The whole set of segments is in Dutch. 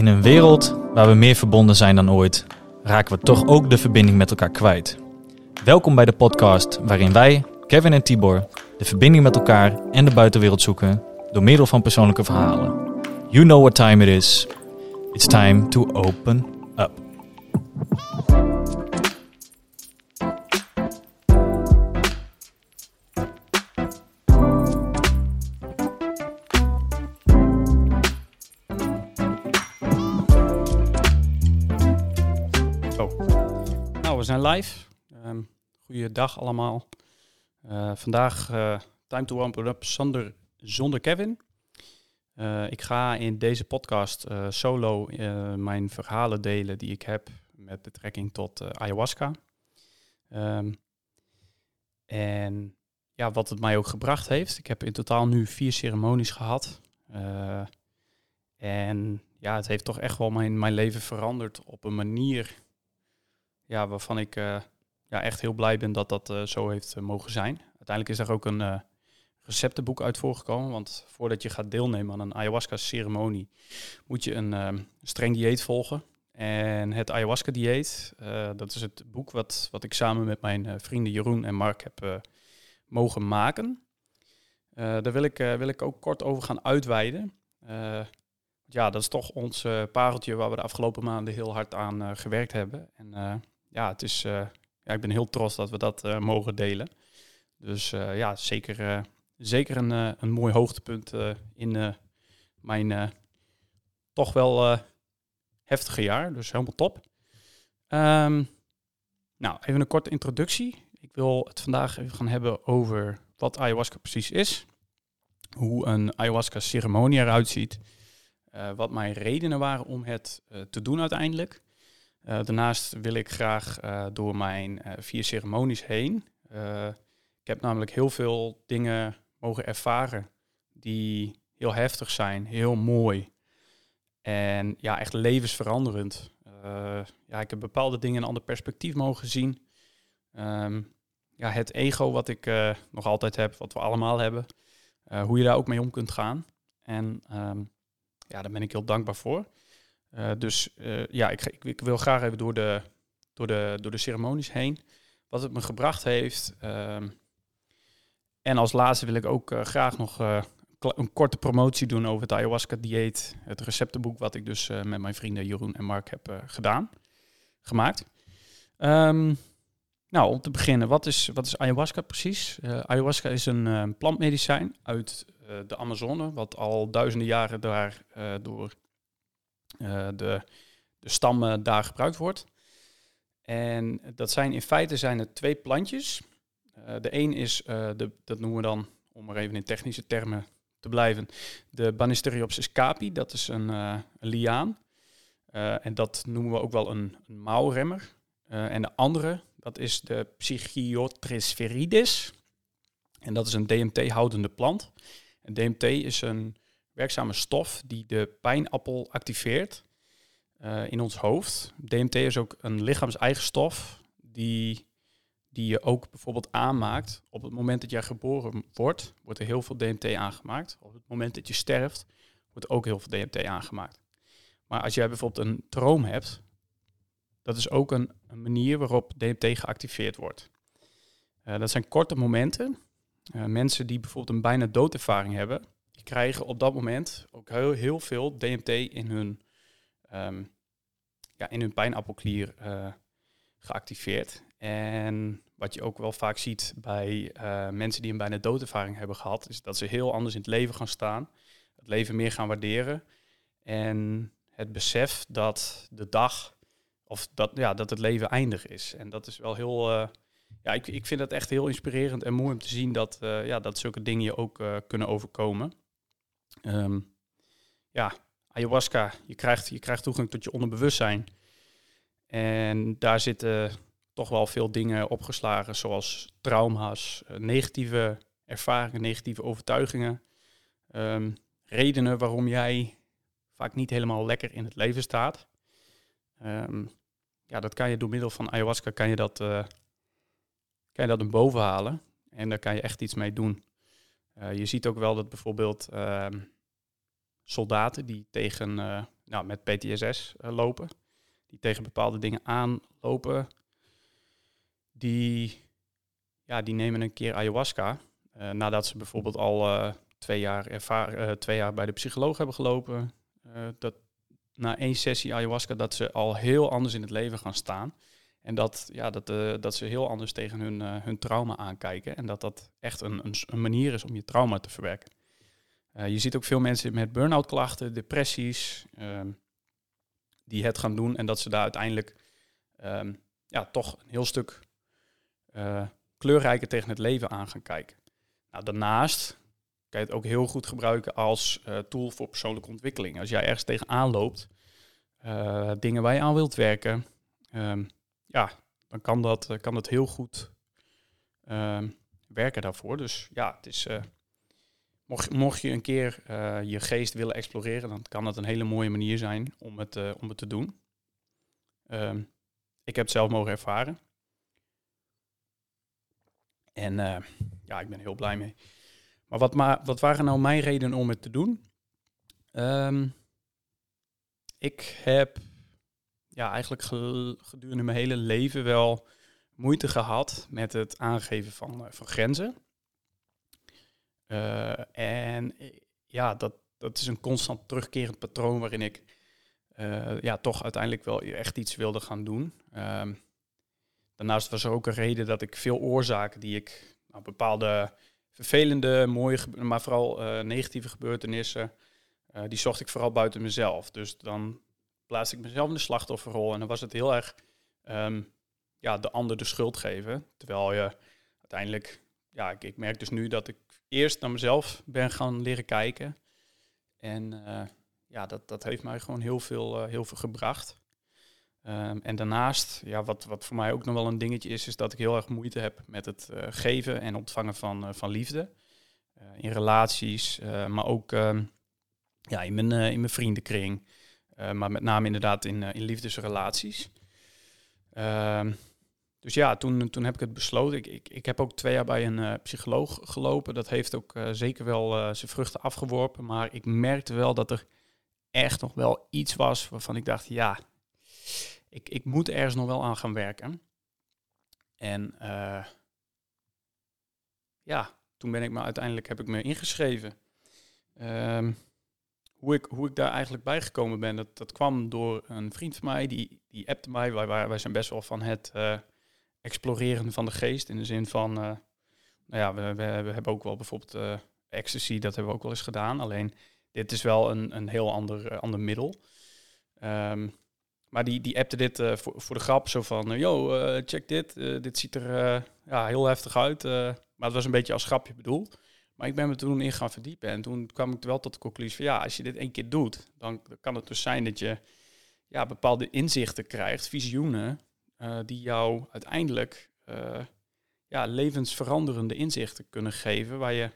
In een wereld waar we meer verbonden zijn dan ooit, raken we toch ook de verbinding met elkaar kwijt. Welkom bij de podcast waarin wij, Kevin en Tibor, de verbinding met elkaar en de buitenwereld zoeken door middel van persoonlijke verhalen. You know what time it is. It's time to open up. Goeiedag allemaal. Uh, vandaag uh, Time to Open Up zonder, zonder Kevin. Uh, ik ga in deze podcast solo mijn verhalen delen die ik heb met betrekking tot ayahuasca. Um, en ja, wat het mij ook gebracht heeft. Ik heb in totaal nu vier ceremonies gehad. en ja, het heeft toch echt wel mijn, mijn leven veranderd op een manier ja, waarvan ik ja, echt heel blij ben dat dat uh, zo heeft uh, mogen zijn. Uiteindelijk is er ook een receptenboek uit voorgekomen. Want voordat je gaat deelnemen aan een ayahuasca-ceremonie, moet je een streng dieet volgen. En het ayahuasca-dieet, dat is het boek wat, wat ik samen met mijn vrienden Jeroen en Mark heb mogen maken. daar wil ik, wil ik ook kort over gaan uitweiden. ja, dat is toch ons pareltje waar we de afgelopen maanden heel hard aan gewerkt hebben. En ja, het is, ik ben heel trots dat we dat uh, mogen delen. Dus uh, ja, zeker, zeker een, een mooi hoogtepunt in mijn toch wel heftige jaar. Dus helemaal top. Um, nou, even een korte introductie. Ik wil het vandaag even gaan hebben over wat ayahuasca precies is. Hoe een ayahuasca ceremonie eruit ziet. wat mijn redenen waren om het te doen uiteindelijk. Uh, daarnaast wil ik graag uh, door mijn uh, vier ceremonies heen. ik heb namelijk heel veel dingen mogen ervaren die heel heftig zijn, heel mooi. En ja, echt levensveranderend. ja, ik heb bepaalde dingen in een ander perspectief mogen zien. Um, ja, het ego wat ik nog altijd heb, wat we allemaal hebben. hoe je daar ook mee om kunt gaan. En um, ja, daar ben ik heel dankbaar voor. Uh, dus uh, ja, ik, ik, wil graag even door de, door, de, door de ceremonies heen. Wat het me gebracht heeft. Uh, en als laatste wil ik ook uh, graag nog een korte promotie doen over het ayahuasca-dieet. Het receptenboek wat ik dus met mijn vrienden Jeroen en Mark heb gedaan, gemaakt. Um, nou, om te beginnen, wat is, wat is ayahuasca precies? ayahuasca is een plantmedicijn uit de Amazone, wat al duizenden jaren daar door de, de stam daar gebruikt wordt. En dat zijn in feite zijn het twee plantjes. Uh, de een is, uh, de, dat noemen we dan, om maar even in technische termen te blijven, de Banisteriopsis capi. Dat is een, een liaan. en dat noemen we ook wel een, een mouwremmer. en de andere, dat is de Psychiotris En dat is een DMT-houdende plant. En DMT is een werkzame stof die de pijnappel activeert uh, in ons hoofd. DMT is ook een lichaams-eigen stof die, die je ook bijvoorbeeld aanmaakt. Op het moment dat jij geboren wordt, wordt er heel veel DMT aangemaakt. Op het moment dat je sterft, wordt ook heel veel DMT aangemaakt. Maar als jij bijvoorbeeld een droom hebt, dat is ook een, manier waarop DMT geactiveerd wordt. Uh, dat zijn korte momenten. Uh, mensen die bijvoorbeeld een bijna doodervaring hebben, krijgen op dat moment ook heel, heel veel DMT in hun, um, ja, in hun pijnappelklier uh, geactiveerd. En wat je ook wel vaak ziet bij uh, mensen die een bijna doodervaring hebben gehad, is dat ze heel anders in het leven gaan staan, het leven meer gaan waarderen. En het besef dat de dag, of dat, ja, dat het leven eindig is. En dat is wel heel, uh, ja, ik, ik vind het echt heel inspirerend en mooi om te zien dat, ja, dat zulke dingen je ook kunnen overkomen. Um, ja, ayahuasca, je krijgt, je krijgt toegang tot je onderbewustzijn. En daar zitten toch wel veel dingen opgeslagen, zoals trauma's, eh, negatieve ervaringen, negatieve overtuigingen. Um, redenen waarom jij vaak niet helemaal lekker in het leven staat. Um, ja, dat kan je door middel van ayahuasca kan je dat, uh, kan je dat naar boven halen. En daar kan je echt iets mee doen. Uh, je ziet ook wel dat bijvoorbeeld uh, soldaten die tegen uh, nou, met PTSS lopen. Die tegen bepaalde dingen aanlopen. Die, ja, die nemen een keer ayahuasca. nadat ze bijvoorbeeld al twee, jaar ervaar, twee jaar bij de psycholoog hebben gelopen. dat na één sessie ayahuasca dat ze al heel anders in het leven gaan staan. En dat, ja, dat, uh, dat ze heel anders tegen hun, uh, hun trauma aankijken. En dat dat echt een, een, een manier is om je trauma te verwerken. Uh, je ziet ook veel mensen met burn-out klachten, depressies, ehm, die het gaan doen. En dat ze daar uiteindelijk um, ja, toch een heel stuk kleurrijker tegen het leven aan gaan kijken. Nou, daarnaast kan je het ook heel goed gebruiken als tool voor persoonlijke ontwikkeling. Als jij ergens tegenaan loopt, dingen waar je aan wilt werken... Um, ja, dan kan dat, eh, kan dat heel goed uh, werken daarvoor. Dus ja, het is, uh, mocht, mocht je een keer uh, je geest willen exploreren, dan kan dat een hele mooie manier zijn om het, om het te doen. Um, ik heb het zelf mogen ervaren. En ja, ik ben heel blij mee. Maar wat, ma wat waren nou mijn redenen om het te doen? Um, ik heb ja, eigenlijk gedurende mijn hele leven wel moeite gehad met het aangeven van, uh, van grenzen. Uh, en eh, ja, dat, dat is een constant terugkerend patroon waarin ik ja, toch uiteindelijk wel echt iets wilde gaan doen. Um, daarnaast was er ook een reden dat ik veel oorzaken die ik, nou, bepaalde vervelende, mooie, maar vooral negatieve gebeurtenissen, die zocht ik vooral buiten mezelf. Dus dan plaatste ik mezelf in de slachtofferrol. En dan was het heel erg um, ja, de ander de schuld geven. Terwijl je uiteindelijk, ja, ik, ik, merk dus nu dat ik eerst naar mezelf ben gaan leren kijken. En uh, ja, dat, dat heeft mij gewoon heel veel, uh, heel veel gebracht. Um, en daarnaast, ja, wat, wat voor mij ook nog wel een dingetje is, is dat ik heel erg moeite heb met het uh, geven en ontvangen van, van liefde. in relaties, maar ook um, ja, in, mijn, in mijn vriendenkring. Uh, maar met name inderdaad in, uh, in liefdesrelaties. Uh, dus ja, toen, toen heb ik het besloten. Ik, ik, ik heb ook twee jaar bij een uh, psycholoog gelopen. Dat heeft ook zeker wel zijn vruchten afgeworpen. Maar ik merkte wel dat er echt nog wel iets was waarvan ik dacht, ja, ik, ik moet ergens nog wel aan gaan werken. En ja, toen ben ik me uiteindelijk heb ik me ingeschreven. Um, hoe ik, hoe ik daar eigenlijk bij gekomen ben, dat, dat kwam door een vriend van mij, die, die appte mij. Wij, wij zijn best wel van het uh, exploreren van de geest. In de zin van, uh, nou ja, we, we, hebben ook wel bijvoorbeeld uh, ecstasy, dat hebben we ook wel eens gedaan. Alleen, dit is wel een, een heel ander, ander middel. Um, maar die, die appte dit voor, voor de grap, zo van, yo, check dit, dit ziet er ja, heel heftig uit. maar het was een beetje als grapje bedoeld. Maar ik ben me toen in gaan verdiepen en toen kwam ik wel tot de conclusie van ja, als je dit één keer doet, dan kan het dus zijn dat je ja, bepaalde inzichten krijgt, visioenen, uh, die jou uiteindelijk uh, ja, levensveranderende inzichten kunnen geven waar je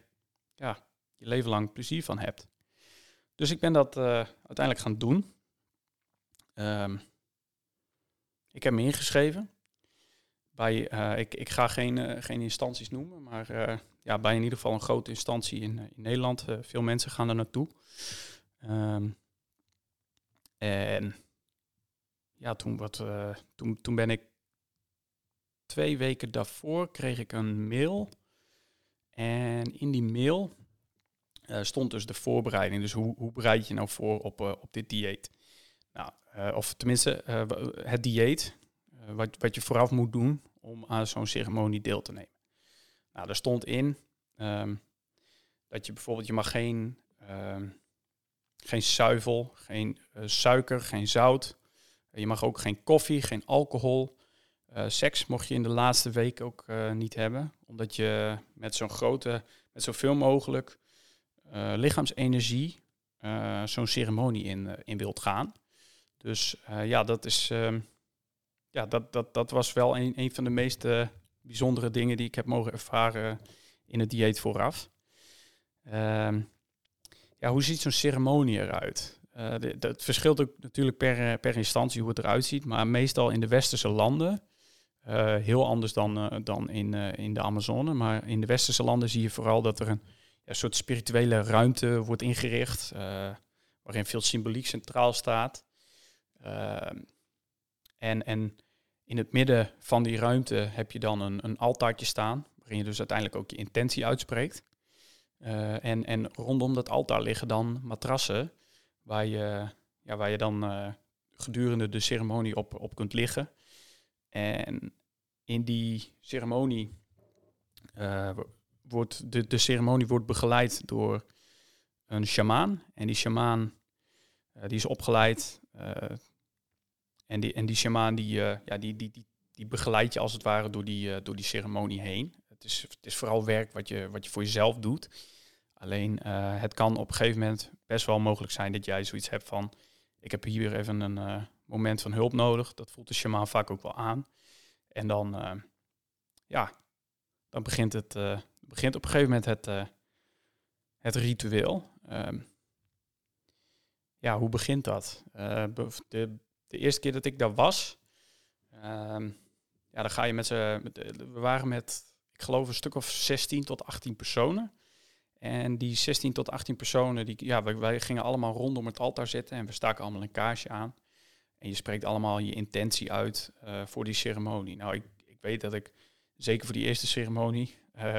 ja, je leven lang plezier van hebt. Dus ik ben dat uh, uiteindelijk gaan doen. Um, ik heb me ingeschreven. Bij, ik, ik ga geen, geen instanties noemen, maar ja, bij in ieder geval een grote instantie in, eh, in Nederland. Uh, veel mensen gaan er naartoe. Um, en ja, toen, wat, uh, toen, toen ben ik twee weken daarvoor kreeg ik een mail. En in die mail stond dus de voorbereiding. Dus hoe, hoe bereid je nou voor op, op dit dieet? Nou, of tenminste het dieet, wat, wat je vooraf moet doen om aan zo'n ceremonie deel te nemen. Nou, daar stond in um, dat je bijvoorbeeld, je mag geen, um, geen zuivel, geen uh, suiker, geen zout. Je mag ook geen koffie, geen alcohol. Uh, seks mocht je in de laatste week ook uh, niet hebben, omdat je met zo'n grote, met zoveel mogelijk lichaamsenergie zo'n ceremonie in, in wilt gaan. Dus ja, dat is, um, ja, dat, dat, dat was wel een, een van de meest bijzondere dingen die ik heb mogen ervaren in het dieet vooraf. Uh, ja, hoe ziet zo'n ceremonie eruit? Uh, dat verschilt ook natuurlijk per, eh, per instantie hoe het eruit ziet, maar meestal in de westerse landen, uh, heel anders dan, dan in, in de Amazone, maar in de westerse landen zie je vooral dat er een ja, soort spirituele ruimte wordt ingericht, waarin veel symboliek centraal staat. en, en in het midden van die ruimte heb je dan een, een altaartje staan, waarin je dus uiteindelijk ook je intentie uitspreekt. en, en rondom dat altaar liggen dan matrassen waar je, ja, waar je dan gedurende de ceremonie op, op kunt liggen. En in die ceremonie uh, wordt de, de ceremonie wordt begeleid door een sjamaan. En die sjamaan die is opgeleid. En die, en die sjamaan die, ja, die, die, die, die begeleidt je als het ware door die, door die ceremonie heen. Het is, het is vooral werk wat je, wat je voor jezelf doet. Alleen het kan op een gegeven moment best wel mogelijk zijn dat jij zoiets hebt van ik heb hier even een moment van hulp nodig. Dat voelt de shamaan vaak ook wel aan. En dan, ja, dan begint, het, begint op een gegeven moment het, het ritueel. Um, ja, hoe begint dat? de, de eerste keer dat ik daar was, um, ja, dan ga je met ze. We waren met, ik geloof, een stuk of 16 tot 18 personen. En die 16 tot 18 personen, die, ja, wij, gingen allemaal rondom het altaar zitten en we staken allemaal een kaarsje aan. En je spreekt allemaal je intentie uit uh, voor die ceremonie. Nou, ik, ik, weet dat ik, zeker voor die eerste ceremonie, uh,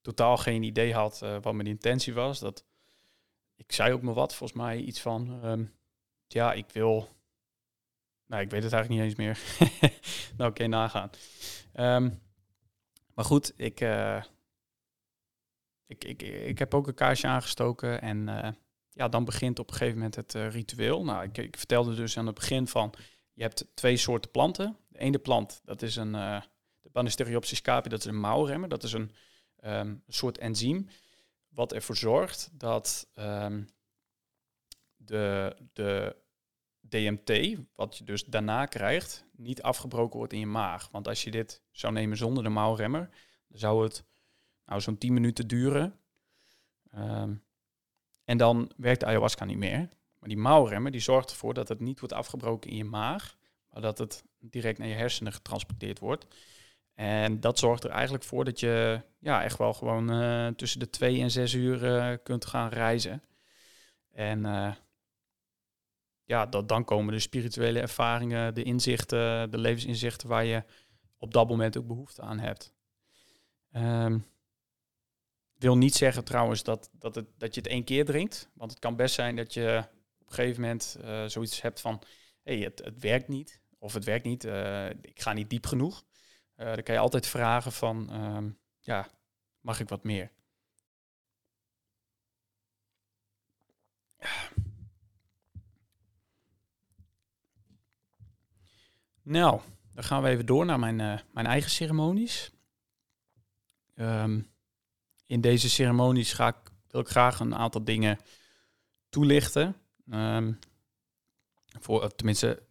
totaal geen idee had uh, wat mijn intentie was. Dat, ik zei ook maar wat, volgens mij iets van, um, ja, ik wil... Nou, ik weet het eigenlijk niet eens meer. nou, oké, nagaan. Um, maar goed, ik ik, ik, ik heb ook een kaarsje aangestoken en uh, ja, dan begint op een gegeven moment het uh, ritueel. Nou, ik, ik, vertelde dus aan het begin van, je hebt twee soorten planten. De ene plant, dat is een, de Banisteriopsis capi, dat is een mouwremmer. Dat is een, um, een soort enzym wat ervoor zorgt dat um, de, de DMT, wat je dus daarna krijgt, niet afgebroken wordt in je maag. Want als je dit zou nemen zonder de mouwremmer, dan zou het nou, zo'n 10 minuten duren. Um, en dan werkt de ayahuasca niet meer. Maar die mouwremmer die zorgt ervoor dat het niet wordt afgebroken in je maag, maar dat het direct naar je hersenen getransporteerd wordt. En dat zorgt er eigenlijk voor dat je ja, echt wel gewoon uh, tussen de twee en zes uur uh, kunt gaan reizen. En uh, ja, dat, dan komen de spirituele ervaringen, de inzichten, de levensinzichten waar je op dat moment ook behoefte aan hebt. Um, wil niet zeggen trouwens dat, dat, het, dat je het één keer drinkt. Want het kan best zijn dat je op een gegeven moment uh, zoiets hebt van... hey, het, het werkt niet. Of het werkt niet, uh, ik ga niet diep genoeg. Uh, dan kan je altijd vragen van... Um, ja, mag ik wat meer? Nou, dan gaan we even door naar mijn, mijn eigen ceremonies. Um, in deze ceremonies ga ik, wil ik graag een aantal dingen toelichten. Um, voor, tenminste,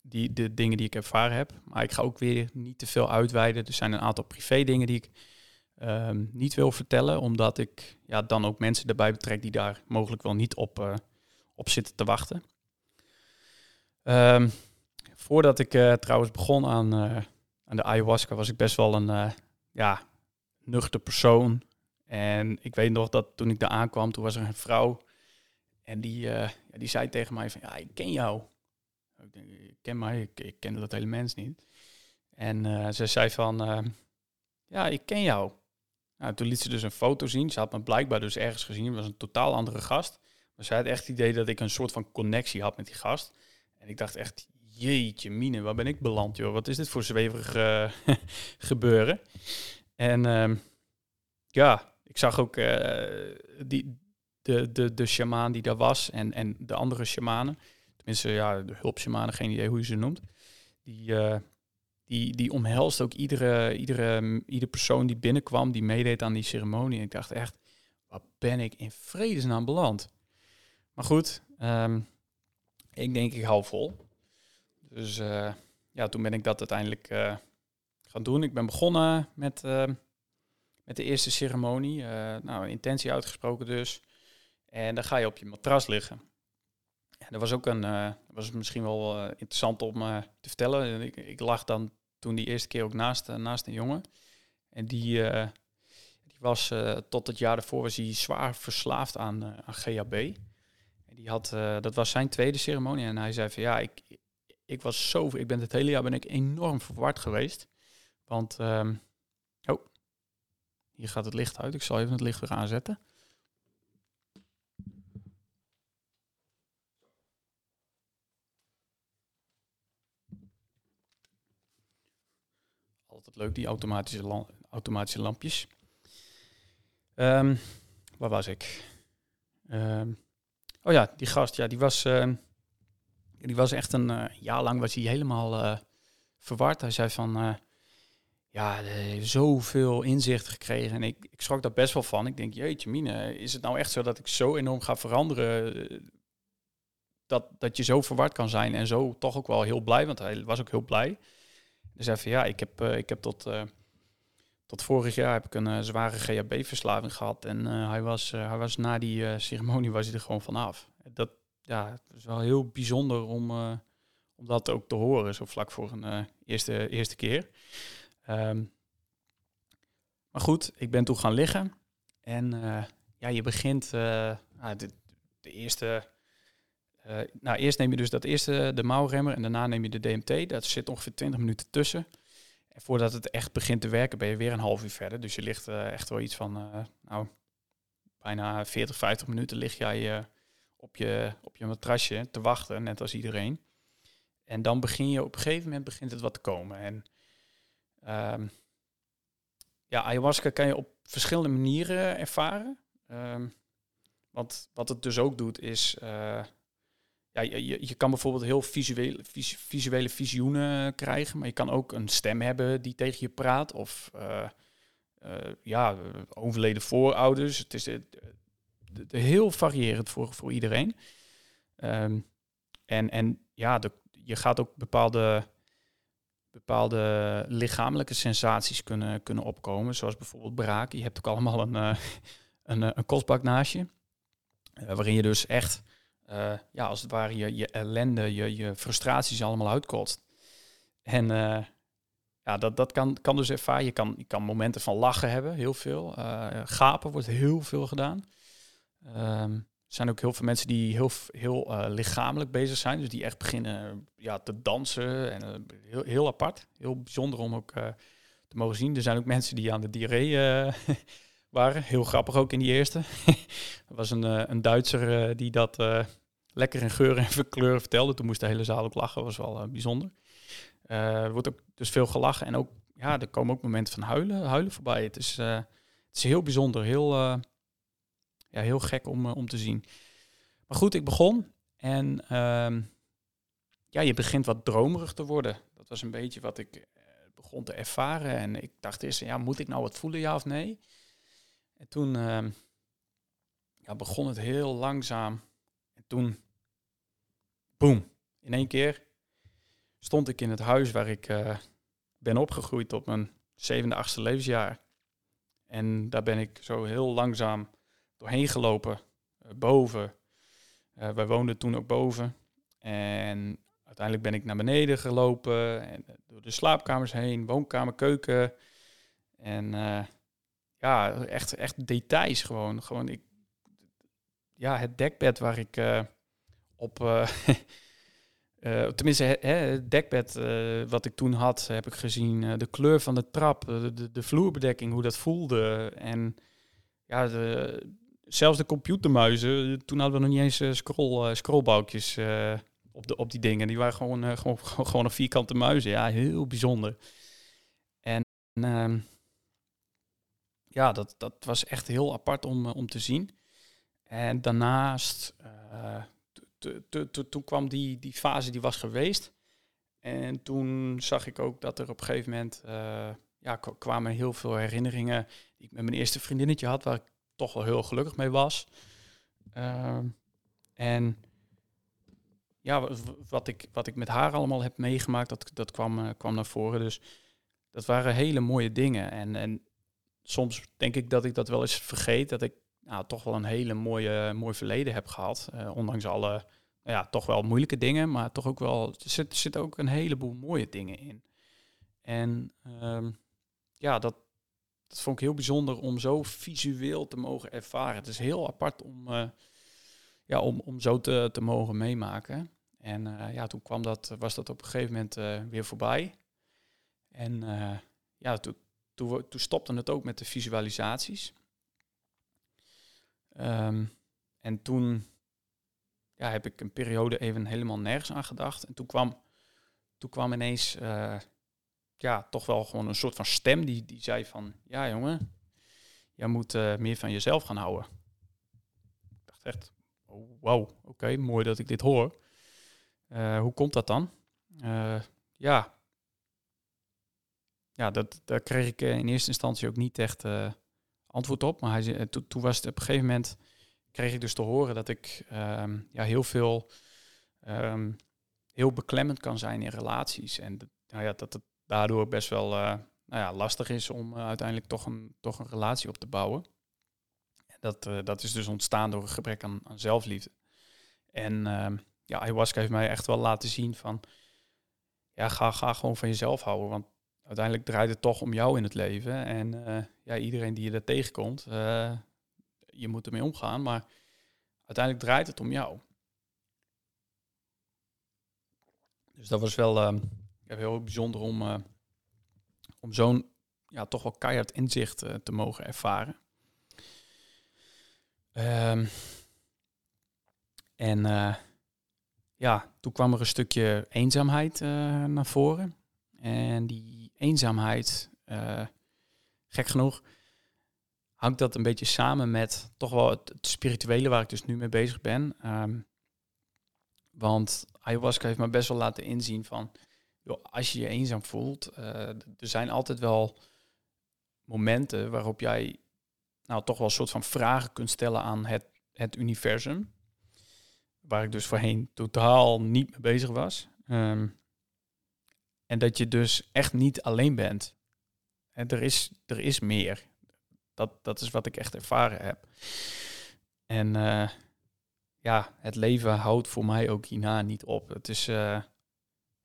die, de dingen die ik ervaren heb. Maar ik ga ook weer niet te veel uitweiden. Er zijn een aantal privé dingen die ik um, niet wil vertellen. Omdat ik ja, dan ook mensen erbij betrek die daar mogelijk wel niet op, uh, op zitten te wachten. Um, voordat ik uh, trouwens begon aan, uh, aan de ayahuasca was ik best wel een ja, nuchter persoon. En ik weet nog dat toen ik daar aankwam, toen was er een vrouw. En die, uh, die zei tegen mij van, ja, ik ken jou. Ik, denk, ik ken mij, ik, ik kende dat hele mens niet. En uh, ze zei van, uh, ja, ik ken jou. Nou, toen liet ze dus een foto zien. Ze had me blijkbaar dus ergens gezien. Het was een totaal andere gast. Maar ze had echt het idee dat ik een soort van connectie had met die gast. En ik dacht echt, jeetje mine, waar ben ik beland, joh? Wat is dit voor zweverig gebeuren? En ehm, ja, ik zag ook uh, die, de, de, de shamaan die daar was en, en de andere shamanen. Tenminste, ja, de hulpshamanen, geen idee hoe je ze noemt. Die, uh, die, die omhelst ook iedere, iedere, iedere persoon die binnenkwam, die meedeed aan die ceremonie. En ik dacht echt, wat ben ik in vredesnaam beland? Maar goed, um, ik denk ik hou vol. Dus uh, ja, toen ben ik dat uiteindelijk gaan doen. Ik ben begonnen met met de eerste ceremonie. Nou, intentie uitgesproken dus. En dan ga je op je matras liggen. En dat was ook een, was misschien wel interessant om te vertellen. Ik, ik, lag dan toen die eerste keer ook naast, naast een jongen. En die, die was tot het jaar daarvoor was hij zwaar verslaafd aan, aan GHB. En die had, eh, dat was zijn tweede ceremonie. En hij zei van ja, ik, ik was zo, ik ben het hele jaar ben ik enorm verward geweest. Want, ehm, oh, hier gaat het licht uit. Ik zal even het licht weer aanzetten. Altijd leuk, die automatische, automatische lampjes. Ehm, waar was ik? Ehm, oh ja, die gast, ja, die was, die was echt een eh, jaar lang was hij helemaal eh, verward. Hij zei van, eh, ja, zoveel inzicht gekregen. En ik, ik schrok daar best wel van. Ik denk, jeetje mine, is het nou echt zo dat ik zo enorm ga veranderen? Dat, dat je zo verward kan zijn en zo toch ook wel heel blij, want hij was ook heel blij. Dus hij van, ja, ik heb, ik heb tot, tot vorig jaar heb ik een zware GHB-verslaving gehad. En hij, was, hij was na die ceremonie was hij er gewoon vanaf. Dat ja, het is wel heel bijzonder om, eh, om dat ook te horen, zo vlak voor een eh, eerste, eerste keer. Ehm, maar goed, ik ben toen gaan liggen. En eh, ja, je begint ah, de, de eerste. nou, eerst neem je dus dat eerste, de mouwremmer, en daarna neem je de DMT. Dat zit ongeveer 20 minuten tussen. En voordat het echt begint te werken, ben je weer een half uur verder. Dus je ligt echt wel iets van, nou, bijna 40, 50 minuten lig jij op, je, op je matrasje te wachten, net als iedereen. En dan begin je op een gegeven moment begint het wat te komen. En ehm, ja, ayahuasca kan je op verschillende manieren ervaren. Ehm, want wat het dus ook doet is, eh, ja, je, je- kan bijvoorbeeld heel visuele, vis- visuele visioenen krijgen, maar je kan ook een stem hebben die tegen je praat. Of eh, eh, ja, overleden voorouders. Het is heel variërend voor, voor iedereen. Ehm, en, en ja, de, je gaat ook bepaalde, bepaalde lichamelijke sensaties kunnen, kunnen opkomen. Zoals bijvoorbeeld braak. Je hebt ook allemaal een, eh, een, eh, een kostbak naast je. eh, waarin je dus echt, ja, als het ware, je, je ellende, je, je frustraties allemaal uitkotst. En ja, dat, dat kan, kan dus ervaren. Je kan, je kan momenten van lachen hebben, heel veel. Gapen wordt heel veel gedaan. Ehm, er zijn ook heel veel mensen die heel, heel eh, lichamelijk bezig zijn. Dus die echt beginnen ja, te dansen. En, eh, heel, heel apart. Heel bijzonder om ook eh, te mogen zien. Er zijn ook mensen die aan de diarree waren. Heel grappig ook in die eerste. er was een, een Duitser die dat lekker in geuren en kleuren vertelde. Toen moest de hele zaal ook lachen. was wel bijzonder. Er wordt ook dus veel gelachen. En ook, ja, er komen ook momenten van huilen, huilen voorbij. Het is, het is heel bijzonder. Heel, ja, heel gek om, eh, om te zien. Maar goed, ik begon. En ehm, ja, je begint wat dromerig te worden. Dat was een beetje wat ik eh, begon te ervaren. En ik dacht eerst, ja, moet ik nou wat voelen, ja of nee? En toen ehm, ja, begon het heel langzaam. En toen, boem, in één keer stond ik in het huis waar ik eh, ben opgegroeid tot mijn zevende, achtste levensjaar. En daar ben ik zo heel langzaam doorheen gelopen, eh, boven. Eh, wij woonden toen ook boven. En uiteindelijk ben ik naar beneden gelopen, en eh, door de slaapkamers heen, woonkamer, keuken. En ja, echt, echt details gewoon. gewoon ik, ja, het dekbed waar ik op... tenminste, hè, het dekbed wat ik toen had, heb ik gezien. de kleur van de trap, de, de vloerbedekking, hoe dat voelde. En ja, de, zelfs de computermuizen, toen hadden we nog niet eens eh, scroll, eh, scrollbalkjes eh, op, de, op die dingen. Die waren gewoon, eh, gewoon, gewoon een vierkante muizen. Ja, heel bijzonder. En ehm, ja, dat, dat was echt heel apart om, eh, om te zien. En daarnaast, eh, toen kwam die, die fase die was geweest. En toen zag ik ook dat er op een gegeven moment eh, ja, kwamen heel veel herinneringen die ik met mijn eerste vriendinnetje had, waar ik toch wel heel gelukkig mee was. Ehm, en ja, wa- wa- wat ik, wat ik met haar allemaal heb meegemaakt, dat, dat kwam, eh, kwam naar voren. Dus dat waren hele mooie dingen. En, en soms denk ik dat ik dat wel eens vergeet, dat ik nou, toch wel een hele mooie, mooi verleden heb gehad. eh, ondanks alle, ja, toch wel moeilijke dingen, maar toch ook wel, er zit, zitten ook een heleboel mooie dingen in. En ehm, ja, dat, dat vond ik heel bijzonder om zo visueel te mogen ervaren. Het is heel apart om, eh, ja, om, om zo te, te mogen meemaken. En ja, toen kwam dat, was dat op een gegeven moment weer voorbij. En ja, toen, toen, toen stopte het ook met de visualisaties. Ehm, en toen ja, heb ik een periode even helemaal nergens aan gedacht. En toen kwam, toen kwam ineens ja, toch wel gewoon een soort van stem die, die zei van... Ja jongen, jij moet uh, meer van jezelf gaan houden. Ik dacht echt, oh, wow, oké, mooi dat ik dit hoor. Uh, hoe komt dat dan? ja, ja dat, daar kreeg ik in eerste instantie ook niet echt antwoord op. Maar hij, toen, was het op een gegeven moment kreeg ik dus te horen dat ik um, ja, heel veel um, heel beklemmend kan zijn in relaties. En nou ja, dat het daardoor best wel uh, nou ja, lastig is om uh, uiteindelijk toch een, toch een relatie op te bouwen. Dat, uh, dat is dus ontstaan door een gebrek aan, aan zelfliefde. En uh, ja, ayahuasca heeft mij echt wel laten zien van... Ja, ga, ga gewoon van jezelf houden. Want uiteindelijk draait het toch om jou in het leven. En ja, iedereen die je daar tegenkomt je moet ermee omgaan, maar uiteindelijk draait het om jou. Dus dat was wel uh, heel bijzonder om, uh, om zo'n ja, toch wel keihard inzicht uh, te mogen ervaren. Um, en ja, toen kwam er een stukje eenzaamheid naar voren. En die eenzaamheid, gek genoeg, hangt dat een beetje samen met toch wel het, spirituele waar ik dus nu mee bezig ben. Um, want ayahuasca heeft me best wel laten inzien van, als je je eenzaam voelt, uh, er zijn altijd wel momenten waarop jij nou toch wel een soort van vragen kunt stellen aan het, het universum. Waar ik dus voorheen totaal niet mee bezig was. Um, en dat je dus echt niet alleen bent. En er is, er is meer. Dat, dat is wat ik echt ervaren heb. En uh, ja, het leven houdt voor mij ook hierna niet op. Het is, uh,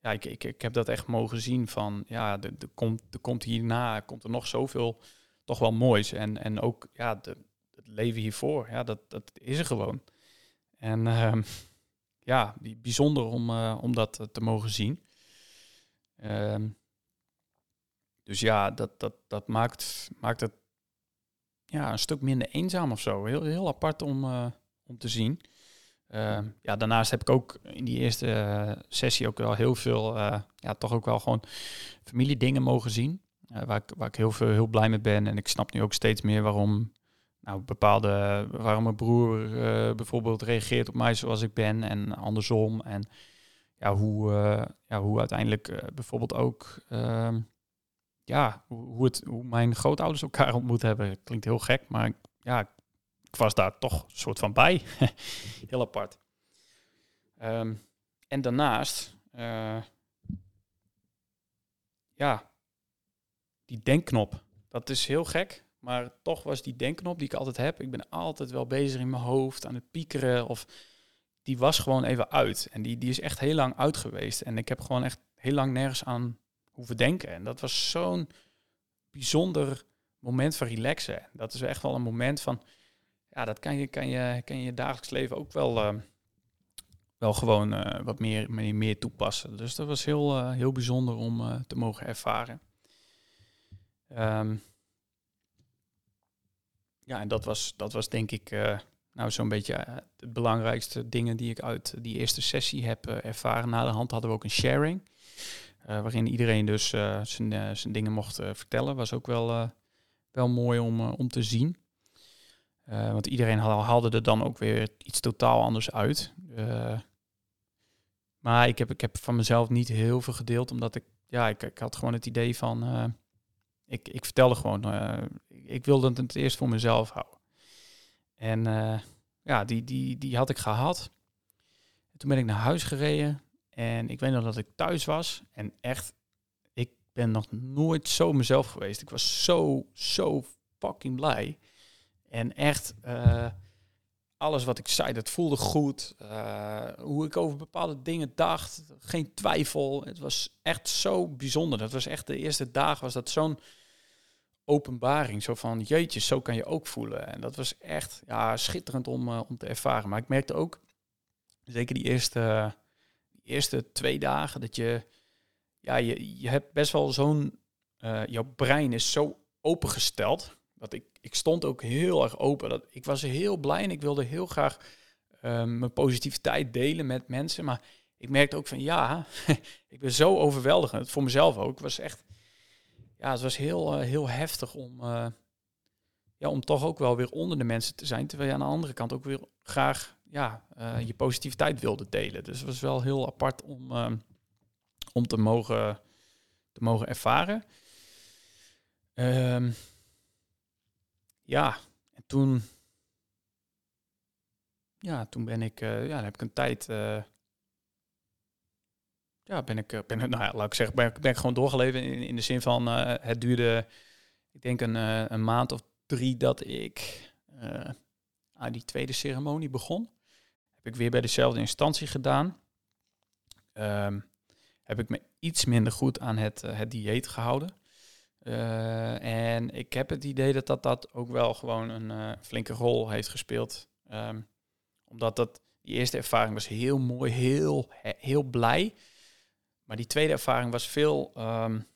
ja, ik, ik, ik heb dat echt mogen zien van, ja, er, er, komt, er komt hierna, komt er nog zoveel toch wel moois. En, en ook, ja, de, het leven hiervoor, ja, dat, dat is er gewoon. En uh, ja, bijzonder om, uh, om dat te mogen zien. Ehm, dus ja, dat, dat, dat maakt, maakt het ja, een stuk minder eenzaam of zo. Heel, heel apart om, uh, om te zien. Uh, ja, daarnaast heb ik ook in die eerste uh, sessie ook wel heel veel, ja, toch ook wel gewoon familiedingen mogen zien. waar, ik, waar ik heel, veel, heel blij mee ben. En ik snap nu ook steeds meer waarom nou, bepaalde, waarom mijn broer bijvoorbeeld reageert op mij zoals ik ben en andersom. En ja, hoe, ja, hoe uiteindelijk bijvoorbeeld ook ehm, ja, hoe, het, hoe mijn grootouders elkaar ontmoet hebben. Klinkt heel gek, maar ja, was daar toch een soort van bij. heel apart. Um, en daarnaast, uh, ja, die denkknop. Dat is heel gek, maar toch was die denkknop die ik altijd heb. Ik ben altijd wel bezig in mijn hoofd aan het piekeren of die was gewoon even uit. En die, die is echt heel lang uit geweest. En ik heb gewoon echt heel lang nergens aan hoeven denken. En dat was zo'n bijzonder moment van relaxen. Dat is echt wel een moment van, ja, dat kan je, kan je, kan je, dagelijks leven ook wel, uh, wel gewoon uh, wat meer, meer, meer toepassen. Dus dat was heel, uh, heel bijzonder om te mogen ervaren. Um, ja, en dat was, dat was denk ik nou zo'n beetje de belangrijkste dingen die ik uit die eerste sessie heb ervaren. Na de hand hadden we ook een sharing. Waarin iedereen dus zijn, zijn dingen mocht vertellen. Was ook wel, wel mooi om, om te zien. Want iedereen haalde er dan ook weer iets totaal anders uit. maar ik heb, ik heb van mezelf niet heel veel gedeeld, omdat ik, ja, ik, ik had gewoon het idee van, ik, ik vertelde gewoon, ik wilde het eerst voor mezelf houden. En ja, die, die, die had ik gehad. toen ben ik naar huis gereden. En ik weet nog dat ik thuis was en echt, ik ben nog nooit zo mezelf geweest. Ik was zo, zo fucking blij. En echt, uh, alles wat ik zei, dat voelde goed. Uh, hoe ik over bepaalde dingen dacht, geen twijfel. Het was echt zo bijzonder. Dat was echt de eerste dag, was dat zo'n openbaring. Zo van, jeetje, zo kan je ook voelen. En dat was echt ja, schitterend om, uh, om te ervaren. Maar ik merkte ook, zeker die eerste, eerste twee dagen, dat je, ja, je, je hebt best wel zo'n, jouw brein is zo opengesteld. Ik, ik stond ook heel erg open. Dat, ik was heel blij en ik wilde heel graag uh, mijn positiviteit delen met mensen. Maar ik merkte ook van, ja, ik ben zo overweldigend. Voor mezelf ook. Het was echt ja, het was heel, uh, heel heftig om, uh, ja, om toch ook wel weer onder de mensen te zijn. Terwijl je aan de andere kant ook weer graag ja, uh, je positiviteit wilde delen. Dus het was wel heel apart om, om te, mogen, te mogen ervaren. Um, ja, en toen, ja, toen ben ik, ja, dan heb ik een tijd ja, ben ik, ben, nou ja, laat ik zeggen, ben, ben ik gewoon doorgeleven in, in de zin van het duurde, ik denk een, een maand of drie dat ik aan die tweede ceremonie begon. Heb ik weer bij dezelfde instantie gedaan. Um, heb ik me iets minder goed aan het, het dieet gehouden. En ik heb het idee dat dat, dat ook wel gewoon een flinke rol heeft gespeeld. Um, omdat dat, die eerste ervaring was heel mooi, heel, heel blij. Maar die tweede ervaring was veel um,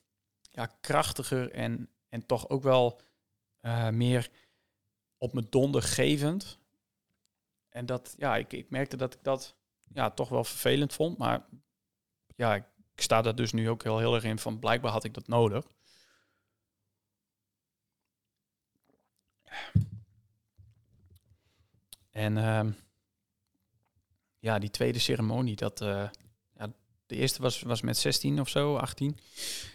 ja, krachtiger en, en toch ook wel uh, meer op me donder gevend. En dat, ja, ik, ik merkte dat ik dat ja, toch wel vervelend vond. Maar ja, ik, ik sta daar dus nu ook heel, heel erg in van blijkbaar had ik dat nodig. En um, ja, die tweede ceremonie, dat, uh, de eerste was, was met 16 of zo, 18.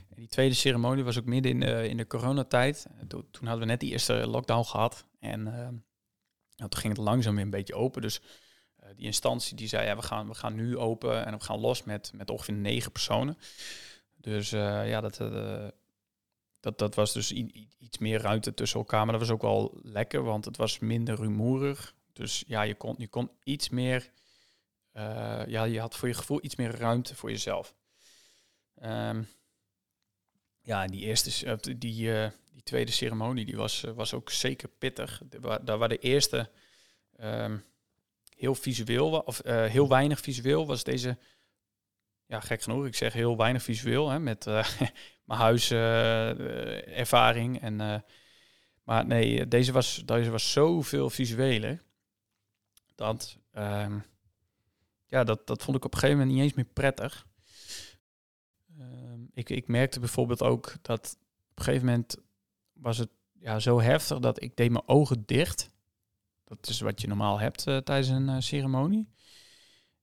En die tweede ceremonie was ook midden in de, in de coronatijd. Toen, hadden we net die eerste lockdown gehad. En nou, toen ging het langzaam weer een beetje open. Dus uh, die instantie die zei, ja, we gaan, we gaan nu open en we gaan los met, met ongeveer negen personen. Dus uh, ja, dat, dat, dat was dus iets meer ruimte tussen elkaar. Maar dat was ook wel lekker, want het was minder rumoerig. Dus ja, je kon, je kon iets meer uh, ja, je had voor je gevoel iets meer ruimte voor jezelf. Um, ja, die eerste, uh, die, uh, die tweede ceremonie, die was, was ook zeker pittig. Daar waar de eerste um, heel visueel, of heel weinig visueel, was deze, ja, gek genoeg, ik zeg heel weinig visueel, hè, met mijn huiservaring. en, maar nee, deze was, deze was zoveel visueler. Dat, um, ja, dat, dat vond ik op een gegeven moment niet eens meer prettig. Uh, ik, ik merkte bijvoorbeeld ook dat op een gegeven moment was het ja, zo heftig dat ik deed mijn ogen dicht. Dat is wat je normaal hebt uh, tijdens een uh, ceremonie.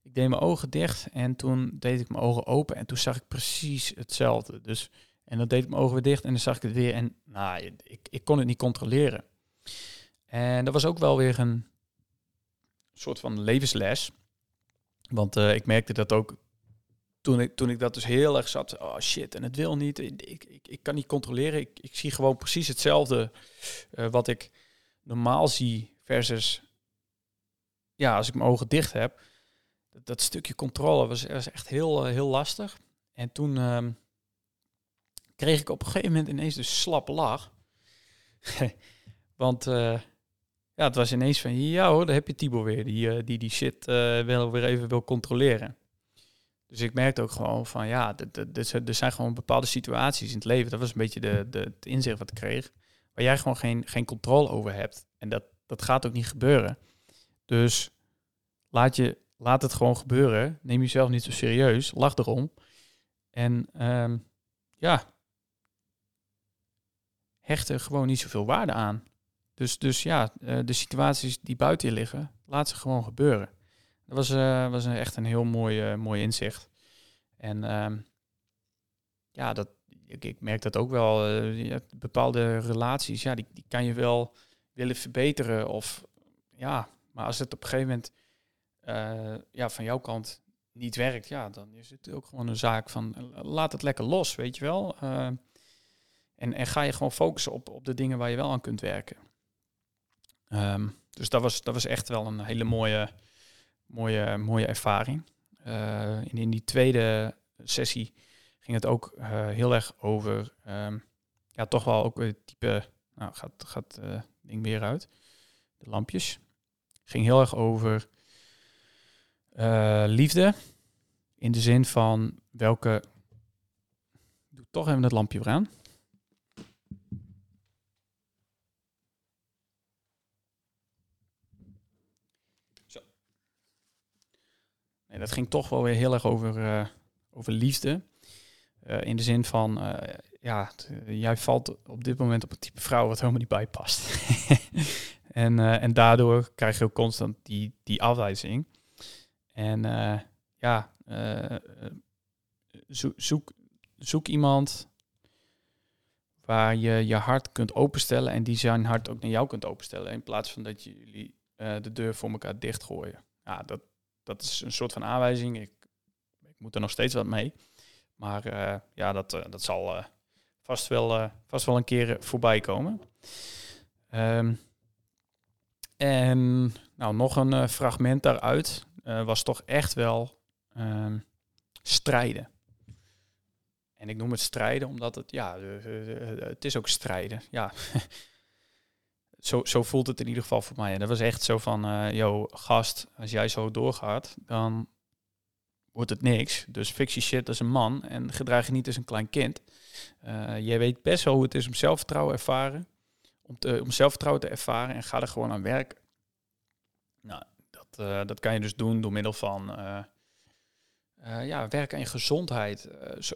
Ik deed mijn ogen dicht en toen deed ik mijn ogen open en toen zag ik precies hetzelfde. Dus, en dan deed ik mijn ogen weer dicht en dan zag ik het weer en nou, ik, ik kon het niet controleren. En dat was ook wel weer een soort van levensles. Want uh, ik merkte dat ook toen ik, toen ik dat dus heel erg zat. Oh shit, en het wil niet. Ik, ik, ik kan niet controleren. Ik, ik zie gewoon precies hetzelfde uh, wat ik normaal zie versus ja, als ik mijn ogen dicht heb. Dat, stukje controle was, was echt heel, uh, heel lastig. En toen uh, kreeg ik op een gegeven moment ineens de slappe lach. Want ja, het was ineens van, ja hoor, daar heb je Tibor weer, die uh, die, die shit uh, wel weer even wil controleren. Dus ik merkte ook gewoon van, ja, er zijn gewoon bepaalde situaties in het leven, dat was een beetje de, de, het inzicht wat ik kreeg, waar jij gewoon geen, geen controle over hebt. En dat, dat gaat ook niet gebeuren. Dus laat, je, laat het gewoon gebeuren, neem jezelf niet zo serieus, lach erom. En um, ja, hecht er gewoon niet zoveel waarde aan. Dus, dus ja, uh, de situaties die buiten je liggen, laat ze gewoon gebeuren. Dat was, uh, was echt een heel mooi, uh, mooi inzicht. En uh, ja, dat, ik, ik, merk dat ook wel. Bepaalde relaties, ja, die, die kan je wel willen verbeteren. Of ja, maar als het op een gegeven moment ja, van jouw kant niet werkt, ja, dan is het ook gewoon een zaak van laat het lekker los, weet je wel. En, en ga je gewoon focussen op, op de dingen waar je wel aan kunt werken. Um, dus dat was, dat was echt wel een hele mooie, mooie, mooie ervaring. Uh, in, die tweede sessie ging het ook uh, heel erg over um, ja, toch wel ook het type, nou gaat, gaat uh, ding weer uit, de lampjes. Ging heel erg over liefde, in de zin van welke, doe toch even het lampje weer aan. Nee, dat ging toch wel weer heel erg over, uh, over liefde. Uh, in de zin van, uh, ja, jij valt op dit moment op een type vrouw wat helemaal niet bij past. en, en daardoor krijg je ook constant die, die afwijzing. En ja, zo, zoek, zoek iemand waar je je hart kunt openstellen en die zijn hart ook naar jou kunt openstellen. In plaats van dat jullie de deur voor elkaar dichtgooien. Ja, dat, dat is een soort van aanwijzing. Ik, ik moet er nog steeds wat mee. Maar uh, ja, dat, uh, dat zal uh, vast, wel, vast wel een keer voorbij komen. Um, en nou, nog een fragment daaruit was toch echt wel um, strijden. En ik noem het strijden omdat het, ja, het is ook strijden. Ja, zo, zo voelt het in ieder geval voor mij. En dat was echt zo van, uh, gast, als jij zo doorgaat, dan wordt het niks. Dus fix je shit als een man en gedraag je niet als een klein kind. Uh, jij weet best wel hoe het is om zelfvertrouwen ervaren. Om, te, om zelfvertrouwen te ervaren en ga er gewoon aan werken. Nou, dat, uh, dat kan je dus doen door middel van ja, werken je gezondheid.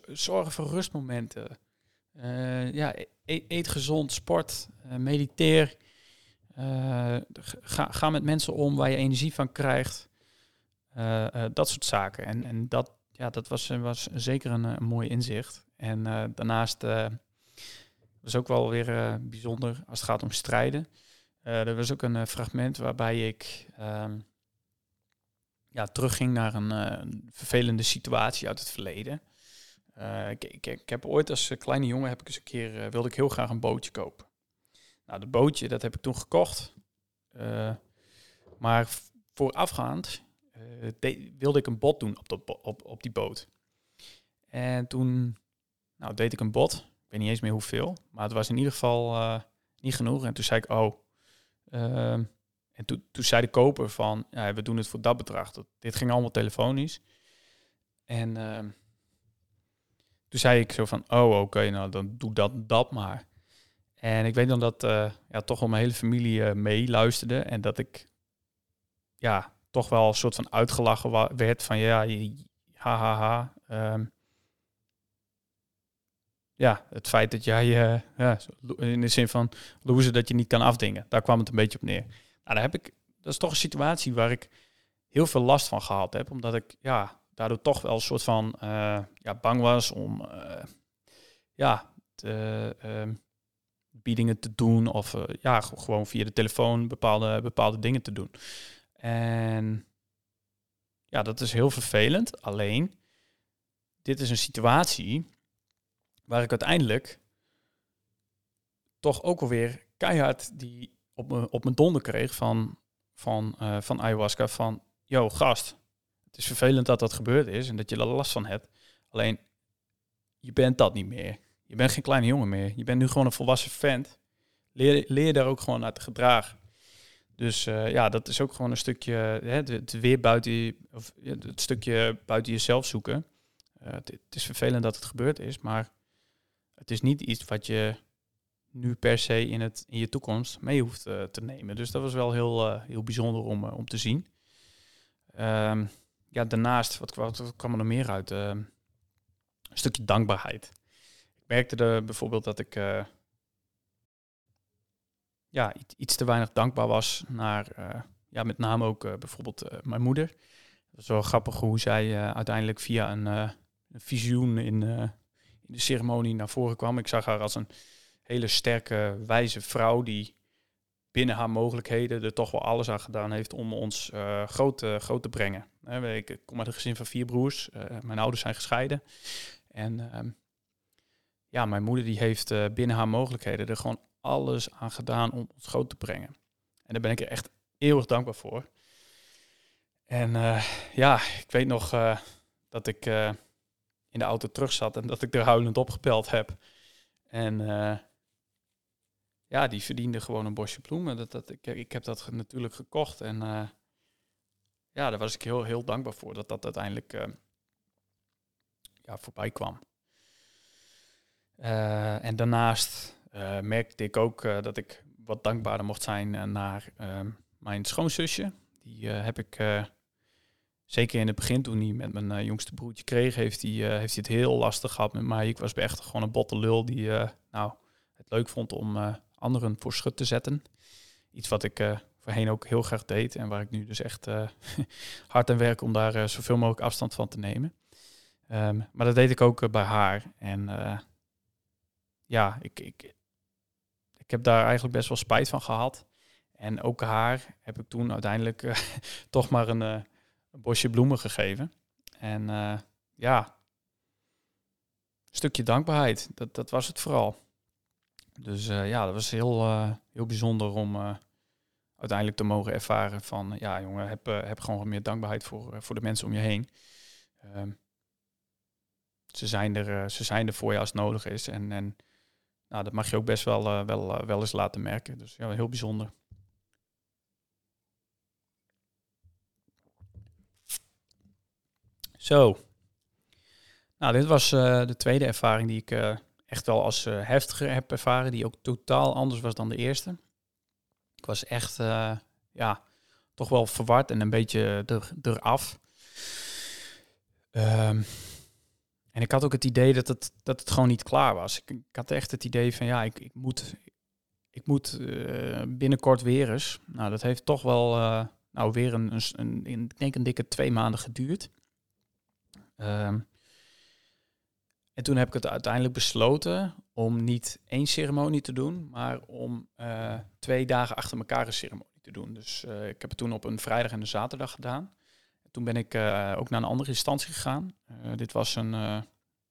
zorgen voor rustmomenten. ja, eet, eet gezond, sport, mediteer. Uh, ga, ga, met mensen om waar je energie van krijgt. Uh, uh, dat soort zaken. En, en dat, ja, dat was, was zeker een, mooi inzicht. En daarnaast was ook wel weer bijzonder als het gaat om strijden. er was ook een fragment waarbij ik um, ja, terugging naar een, een, vervelende situatie uit het verleden. Ik, ik, ik, heb ooit als kleine jongen heb ik eens een keer wilde ik heel graag een bootje kopen. Nou, dat bootje, dat heb ik toen gekocht. Uh, maar voorafgaand uh, wilde ik een bot doen op, dat op, op die boot. En toen nou, deed ik een bot. Ik weet niet eens meer hoeveel. Maar het was in ieder geval uh, niet genoeg. En toen zei ik, oh. Ehm, en toen, toen zei de koper van, ja, we doen het voor dat bedrag. Dat, dit ging allemaal telefonisch. En ehm, toen zei ik zo van, oh oké, nou dan doe dat, dat maar. En ik weet dan dat uh, ja, toch wel mijn hele familie uh, meeluisterde. En dat ik ja, toch wel een soort van uitgelachen werd van ja, hahaha. Ha, ha. Um, ja, het feit dat jij, uh, ja, in de zin van loser, dat je niet kan afdingen. Daar kwam het een beetje op neer. Nou, daar heb ik, dat is toch een situatie waar ik heel veel last van gehad heb. Omdat ik, ja, daardoor toch wel een soort van, ja, bang was om, ja, te, ehm, biedingen te doen of uh, ja, gewoon via de telefoon bepaalde, bepaalde dingen te doen. En ja, dat is heel vervelend. Alleen, dit is een situatie waar ik uiteindelijk toch ook alweer keihard die op, me, op mijn donder kreeg van, van, uh, van ayahuasca. Van, yo gast, het is vervelend dat dat gebeurd is en dat je er last van hebt. Alleen, je bent dat niet meer. Je bent geen kleine jongen meer. Je bent nu gewoon een volwassen vent. Leer, leer daar ook gewoon naar te gedragen. Dus uh, ja, dat is ook gewoon een stukje, hè, het, weer buiten of het stukje buiten jezelf zoeken. Uh, het, is vervelend dat het gebeurd is, maar het is niet iets wat je nu per se in, het, in je toekomst mee hoeft te nemen. Dus dat was wel heel, heel bijzonder om, om te zien. Um, ja, daarnaast, wat, wat, wat kwam er nog meer uit? Ehm, een stukje dankbaarheid merkte er bijvoorbeeld dat ik uh, ja, iets te weinig dankbaar was naar, uh, ja, met name ook uh, bijvoorbeeld mijn moeder. Dat wel grappig hoe zij uiteindelijk via een, visioen in, in, de ceremonie naar voren kwam. Ik zag haar als een hele sterke, wijze vrouw die binnen haar mogelijkheden er toch wel alles aan gedaan heeft om ons groot, groot te brengen. ik kom uit een gezin van vier broers. mijn ouders zijn gescheiden. En ehm, ja, mijn moeder die heeft uh, binnen haar mogelijkheden er gewoon alles aan gedaan om ons groot te brengen. En daar ben ik er echt eeuwig dankbaar voor. En uh, ja, ik weet nog uh, dat ik in de auto terug zat en dat ik er huilend opgepeld heb. En ja, die verdiende gewoon een bosje bloemen. Dat, dat, ik, ik heb dat natuurlijk gekocht en ja, daar was ik heel, heel dankbaar voor dat dat uiteindelijk ja, voorbij kwam. Uh, en daarnaast merkte ik ook dat ik wat dankbaarder mocht zijn naar ehm, mijn schoonzusje. Die heb ik zeker in het begin, toen hij met mijn jongste broertje kreeg, heeft hij, heeft hij het heel lastig gehad met mij. Ik was echt gewoon een botte lul die nou, het leuk vond om anderen voor schut te zetten. Iets wat ik voorheen ook heel graag deed en waar ik nu dus echt hard aan werk om daar zoveel mogelijk afstand van te nemen. Um, maar dat deed ik ook bij haar. En ja, ik, ik, ik heb daar eigenlijk best wel spijt van gehad. En ook haar heb ik toen uiteindelijk toch maar een, een, bosje bloemen gegeven. En ja, een stukje dankbaarheid, dat, dat was het vooral. Dus ja, dat was heel, heel bijzonder om uiteindelijk te mogen ervaren van, ja jongen, heb, heb gewoon meer dankbaarheid voor, voor de mensen om je heen. Um, ze, zijn er, ze zijn er voor je als het nodig is. En, en nou, dat mag je ook best wel, wel, wel eens laten merken. Dus ja, heel bijzonder. Zo. Nou, dit was de tweede ervaring die ik echt wel als heftiger heb ervaren, die ook totaal anders was dan de eerste. Ik was echt, ja, toch wel verward en een beetje er, eraf. Um, en ik had ook het idee dat het, dat het gewoon niet klaar was. Ik, ik had echt het idee van, ja, ik, ik moet, ik moet uh, binnenkort weer eens. Nou, dat heeft toch wel, nou, weer een, een, een, ik denk een dikke twee maanden geduurd. Um, en toen heb ik het uiteindelijk besloten om niet één ceremonie te doen, maar om uh, twee dagen achter elkaar een ceremonie te doen. Dus ik heb het toen op een vrijdag en een zaterdag gedaan. Toen ben ik uh, ook naar een andere instantie gegaan. dit was een,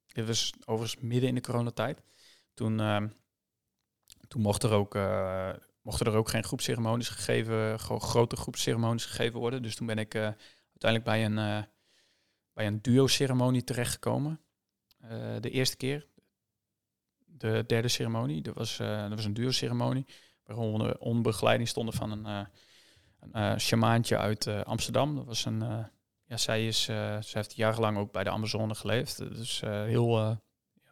dit was overigens midden in de coronatijd. Toen, toen mocht er ook, mochten er ook geen groepceremonies gegeven, grote groepceremonies gegeven worden. Dus toen ben ik uiteindelijk bij een, bij een duo-ceremonie terechtgekomen. Eh, de eerste keer. De derde ceremonie, dat was, uh, dat was een duurceremonie. Waar we onder, begeleiding stonden van een, uh, een shamaantje uit Amsterdam. Dat was een, zij, is, zij heeft jarenlang ook bij de Amazone geleefd. Dus heel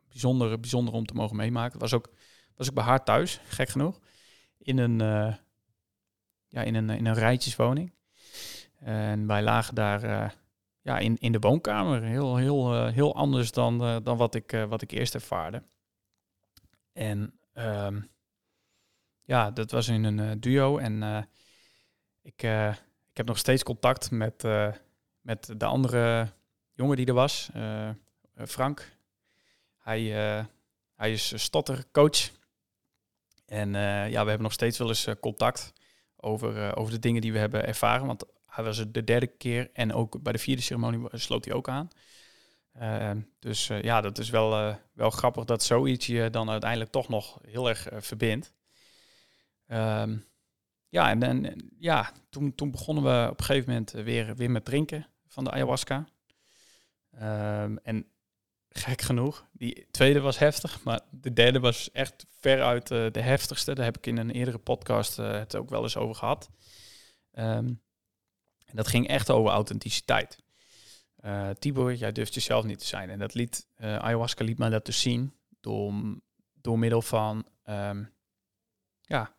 bijzonder, bijzonder om te mogen meemaken. was ook, was ook bij haar thuis, gek genoeg. In een, ja, in een, in een rijtjeswoning. En wij lagen daar ja, in, in de woonkamer. Heel, heel, heel anders dan, dan wat, ik, wat ik eerst ervaarde. En um, ja, dat was in een duo. En ik, ik heb nog steeds contact met, met de andere jongen die er was, Frank. Hij, hij is stottercoach. En ja, we hebben nog steeds wel eens contact over, over de dingen die we hebben ervaren. Want hij was het de derde keer en ook bij de vierde ceremonie sloot hij ook aan. Dus ja, dat is wel, wel grappig dat zoiets je dan uiteindelijk toch nog heel erg verbindt. Um, ja, en, en ja, toen, toen begonnen we op een gegeven moment weer, weer met drinken van de ayahuasca. Um, en gek genoeg, die tweede was heftig, maar de derde was echt veruit de heftigste. Daar heb ik in een eerdere podcast het ook wel eens over gehad. Um, en dat ging echt over authenticiteit. Uh, Tibor, jij durft jezelf niet te zijn. En dat liet, uh, ayahuasca liet mij dat dus zien door, door middel van, um, ja,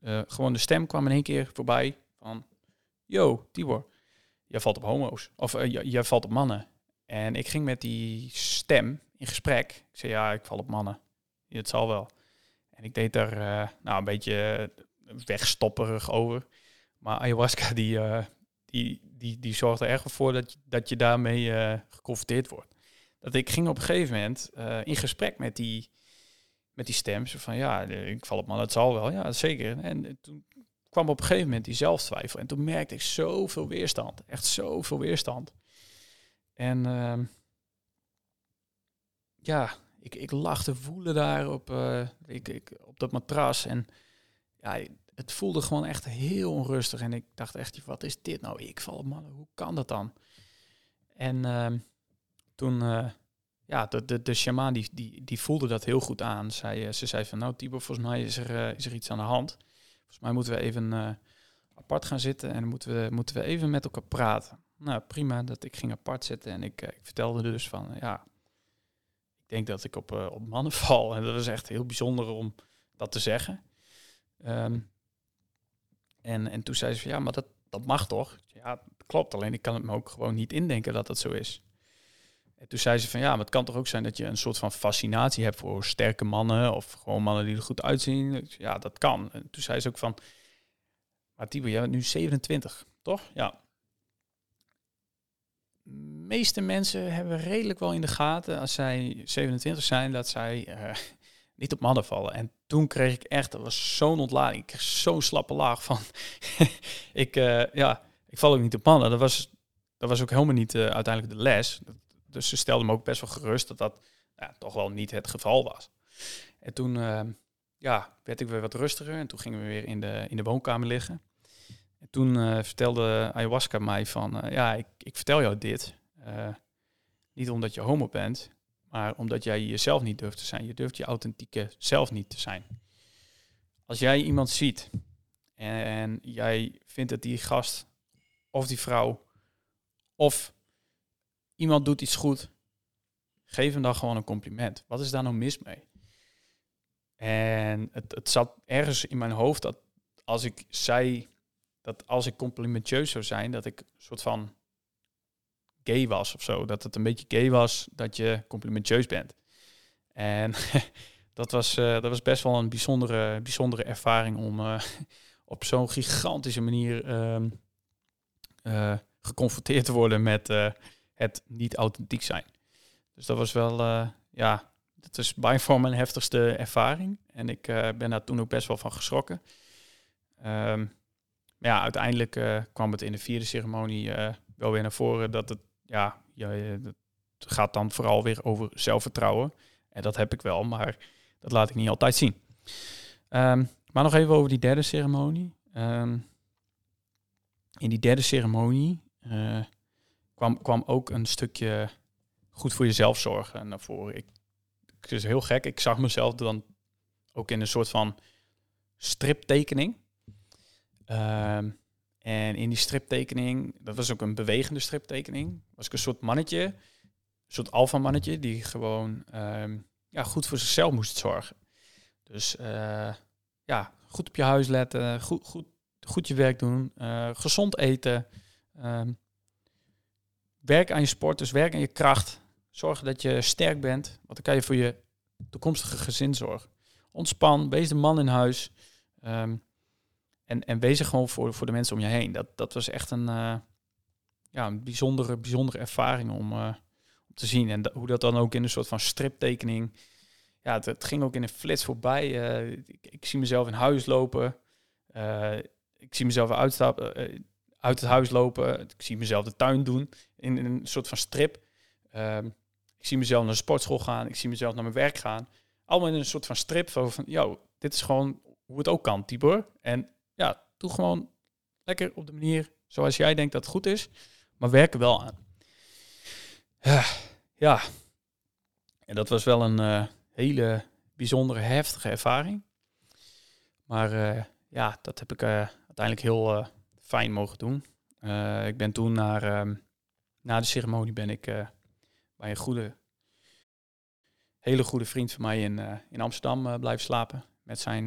uh, gewoon de stem kwam in één keer voorbij van, yo, Tibor, jij valt op homo's. Of jij valt op mannen. En ik ging met die stem in gesprek. Ik zei, ja, ik val op mannen. Het zal wel. En ik deed daar nou, een beetje wegstopperig over. Maar ayahuasca, die, die, die, die zorgt er erg voor dat, je, dat je daarmee uh, geconfronteerd wordt. Dat ik ging op een gegeven moment uh, in gesprek met die, met die stem. Zo van ja, ik val op man, het zal wel. Ja, zeker. En toen kwam op een gegeven moment die zelftwijfel. En toen merkte ik zoveel weerstand. Echt zoveel weerstand. En uh, ja, ik, ik lag te voelen daar op, uh, ik, ik, op dat matras. En ja, het voelde gewoon echt heel onrustig. En ik dacht echt, wat is dit nou? Ik val op mannen, hoe kan dat dan? En uh, toen, uh, ja, de, de, de shamaan die, die, die voelde dat heel goed aan. Zij, ze zei van, nou Tibor, volgens mij is er, is er iets aan de hand. Volgens mij moeten we even apart gaan zitten en moeten we, moeten we even met elkaar praten. Nou, prima, dat ik ging apart zitten en ik, ik vertelde dus van, ja, ik denk dat ik op, op mannen val. En dat was echt heel bijzonder om dat te zeggen. Ehm, en, en toen zei ze van, ja, maar dat, dat mag toch? Ja, klopt, alleen ik kan het me ook gewoon niet indenken dat dat zo is. En toen zei ze van, ja, maar het kan toch ook zijn dat je een soort van fascinatie hebt voor sterke mannen of gewoon mannen die er goed uitzien. Ja, dat kan. En toen zei ze ook van, maar Tibor, jij bent nu 27, toch? Ja. Meeste mensen hebben redelijk wel in de gaten als zij 27 zijn dat zij uh, niet op mannen vallen. En toen kreeg ik echt, dat was zo'n ontlading. Ik kreeg zo'n slappe laag van, ik, uh, ja, ik val ook niet op mannen. Dat was, dat was ook helemaal niet uh, uiteindelijk de les. Dus ze stelde me ook best wel gerust dat dat toch wel niet het geval was. En toen uh, ja, werd ik weer wat rustiger en toen gingen we weer in de, in de woonkamer liggen. En toen vertelde ayahuasca mij van, ja, ik, ik vertel jou dit. niet omdat je homo bent, maar omdat jij jezelf niet durft te zijn. Je durft je authentieke zelf niet te zijn. Als jij iemand ziet en jij vindt dat die gast of die vrouw of iemand doet iets goed, geef hem dan gewoon een compliment. Wat is daar nou mis mee? En het, het zat ergens in mijn hoofd dat als ik zei dat als ik complimentieus zou zijn, dat ik een soort van gay was of zo. Dat het een beetje gay was dat je complimentieus bent. En dat, was, uh, dat was best wel een bijzondere, bijzondere ervaring om uh, op zo'n gigantische manier uh, geconfronteerd te worden met het niet authentiek zijn. Dus dat was wel, ja, dat is bij voor mijn heftigste ervaring. En ik ben daar toen ook best wel van geschrokken. Um, maar ja, uiteindelijk kwam het in de vierde ceremonie wel weer naar voren dat het ja, het gaat dan vooral weer over zelfvertrouwen. En dat heb ik wel, maar dat laat ik niet altijd zien. Ehm, maar nog even over die derde ceremonie. Ehm, in die derde ceremonie kwam, kwam ook een stukje goed voor jezelf zorgen naar voren. Ik, het is heel gek. Ik zag mezelf dan ook in een soort van striptekening. Um, en in die striptekening, dat was ook een bewegende striptekening, was ik een soort mannetje, een soort alfa-mannetje, die gewoon ehm, ja, goed voor zichzelf moest zorgen. Dus uh, ja, goed op je huis letten, goed, goed, goed je werk doen, uh, gezond eten, um, werk aan je sport, dus werk aan je kracht. Zorg dat je sterk bent, want dan kan je voor je toekomstige gezin zorgen. Ontspan, wees de man in huis. Um, en, en wees er gewoon voor, voor de mensen om je heen. Dat, dat was echt een, uh, ja, bijzondere, bijzondere ervaring om, uh, om te zien. En hoe dat dan ook in een soort van striptekening. Ja, het, ging ook in een flits voorbij. Uh, ik, ik, zie mezelf in huis lopen. ik zie mezelf uitstappen, uit het huis lopen. Ik zie mezelf de tuin doen in, een soort van strip. Ehm, ik zie mezelf naar de sportschool gaan. Ik zie mezelf naar mijn werk gaan. Allemaal in een soort van strip van, yo, dit is gewoon hoe het ook kan, Tibor. En ja, doe gewoon lekker op de manier zoals jij denkt dat het goed is, maar werk er wel aan. Ja, en dat was wel een uh, hele bijzondere, heftige ervaring. Maar uh, ja, dat heb ik uh, uiteindelijk heel fijn mogen doen. ik ben toen naar, um, na de ceremonie ben ik bij een goede, hele goede vriend van mij in, in Amsterdam blijven slapen. Met zijn,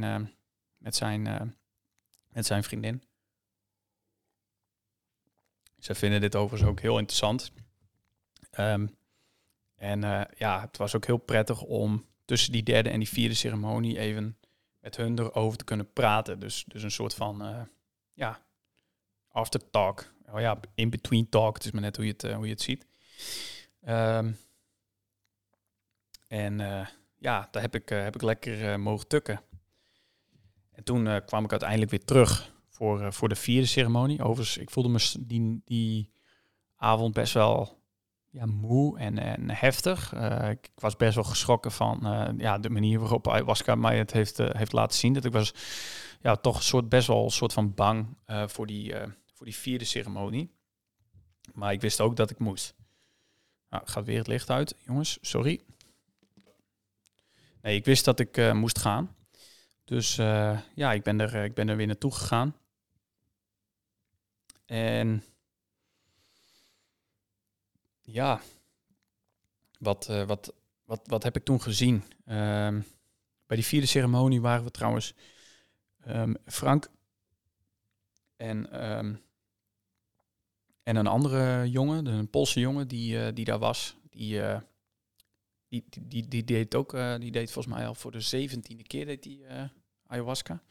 met zijn met zijn vriendin. Ze vinden dit overigens ook heel interessant. Ehm, en ja, het was ook heel prettig om tussen die derde en die vierde ceremonie even met hun erover te kunnen praten. Dus, dus een soort van, ja, after talk. Oh ja, in between talk. Het is maar net hoe je het, uh, hoe je het ziet. Um, en ja, daar heb ik, heb ik lekker mogen tukken. En toen kwam ik uiteindelijk weer terug voor, voor de vierde ceremonie. Overigens, ik voelde me die, die avond best wel ja, moe en, en heftig. Ik, ik, was best wel geschrokken van ja, de manier waarop ayahuasca mij het heeft, heeft laten zien. Dat ik was ja, toch soort, best wel een soort van bang voor, die, voor die vierde ceremonie. Maar ik wist ook dat ik moest. Nou, gaat weer het licht uit, jongens. Sorry. Nee, ik wist dat ik eh, moest gaan. Dus eh, ja, ik ben, er, ik ben er weer naartoe gegaan. En ja, wat, wat, wat, wat heb ik toen gezien? Um, bij die vierde ceremonie waren we trouwens um, Frank en, um, en een andere jongen, een Poolse jongen die, uh, die daar was. Die, uh, die, die, die, die, deed ook, die deed volgens mij al voor de zeventiende keer deed die ayahuasca.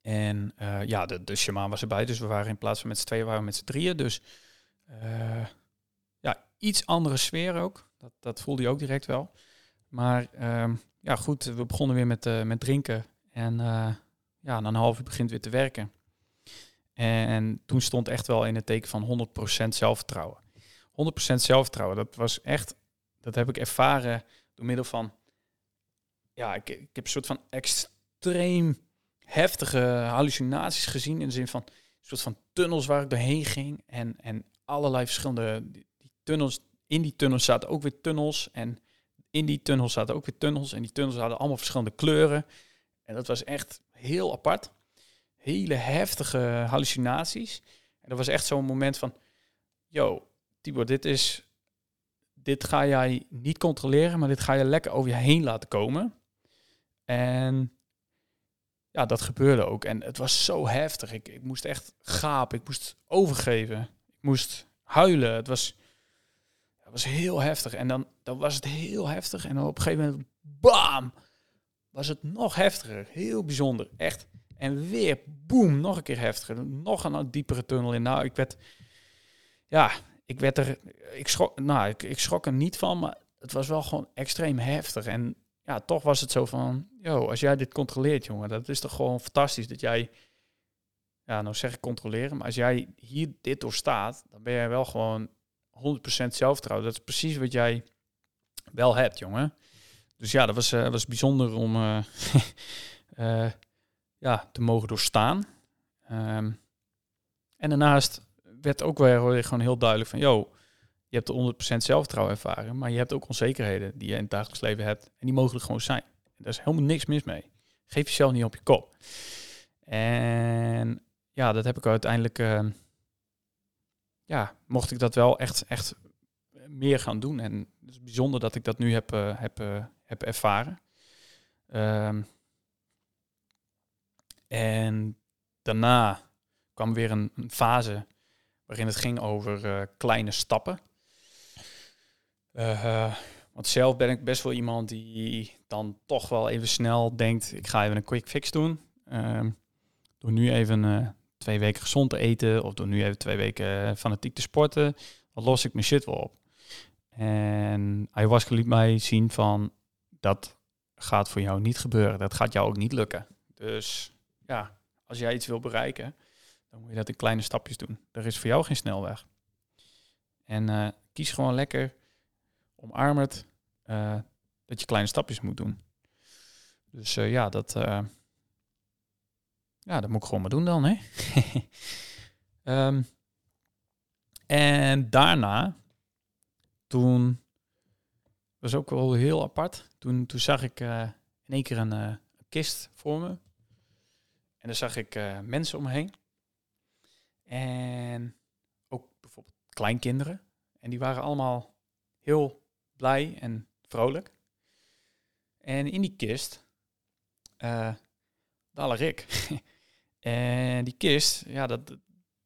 en ja, de, de shaman was erbij, dus we waren in plaats van met z'n tweeën, waren we met z'n drieën. Dus ja, iets andere sfeer ook. Dat, dat voelde je ook direct wel. Maar um, ja, goed, we begonnen weer met, met drinken. En ja, na een half uur begint weer te werken. En toen stond echt wel in het teken van 100% zelfvertrouwen. 100% zelfvertrouwen, dat was echt, dat heb ik ervaren door middel van, ja, ik, ik heb een soort van extreem heftige hallucinaties gezien. In de zin van een soort van tunnels waar ik doorheen ging. En, en allerlei verschillende die, die tunnels. In die tunnels zaten ook weer tunnels. En in die tunnels zaten ook weer tunnels. En die tunnels hadden allemaal verschillende kleuren. En dat was echt heel apart. Hele heftige hallucinaties. En dat was echt zo'n moment van... Yo, Tibor, dit is... Dit ga jij niet controleren, maar dit ga je lekker over je heen laten komen. En ja, dat gebeurde ook. En het was zo heftig. Ik, ik moest echt gapen. Ik moest overgeven. Ik moest huilen. Het was was heel heftig. En dan, dan was het heel heftig. En dan op een gegeven moment, bam, was het nog heftiger. Heel bijzonder, echt. En weer, boem, nog een keer heftiger. Nog een diepere tunnel in. Nou, ik werd, ja, ik werd er, ik schrok, nou, ik, ik schrok er niet van, maar het was wel gewoon extreem heftig. En ja, toch was het zo van, yo, als jij dit controleert, jongen, dat is toch gewoon fantastisch dat jij, ja, nou zeg ik controleren, maar als jij hier dit doorstaat, dan ben jij wel gewoon 100% zelfvertrouwen. Dat is precies wat jij wel hebt, jongen. Dus ja, dat was, uh, was bijzonder om uh, uh, ja, te mogen doorstaan. Um, en daarnaast werd ook weer gewoon heel duidelijk van, yo, je hebt de 100% zelfvertrouwen ervaren, maar je hebt ook onzekerheden die je in het dagelijks leven hebt. En die mogen er gewoon zijn. En daar is helemaal niks mis mee. Geef jezelf niet op je kop. En ja, dat heb ik uiteindelijk ehm, ja, mocht ik dat wel echt, echt meer gaan doen. En het is bijzonder dat ik dat nu heb, uh, heb, uh, heb ervaren. Um, en daarna kwam weer een, fase waarin het ging over uh, kleine stappen. want zelf ben ik best wel iemand die dan toch wel even snel denkt, ik ga even een quick fix doen. Um, door nu even twee weken gezond te eten of door nu even twee weken eh, fanatiek te sporten, dan los ik mijn shit wel op. En ayahuasca liet mij zien van dat gaat voor jou niet gebeuren. Dat gaat jou ook niet lukken. Dus ja, als jij iets wil bereiken, dan moet je dat in kleine stapjes doen. Er is voor jou geen snelweg. En uh, kies gewoon lekker, omarm uh, dat je kleine stapjes moet doen. Dus uh, ja, dat, ja, dat moet ik gewoon maar doen dan, hè. um, en daarna, toen was ook wel heel apart. Toen, toen zag ik in één keer een, kist voor me. Daar zag ik uh, mensen omheen. En ook bijvoorbeeld kleinkinderen. En die waren allemaal heel blij en vrolijk. En in die kist, lag ik. En die kist, ja, dat,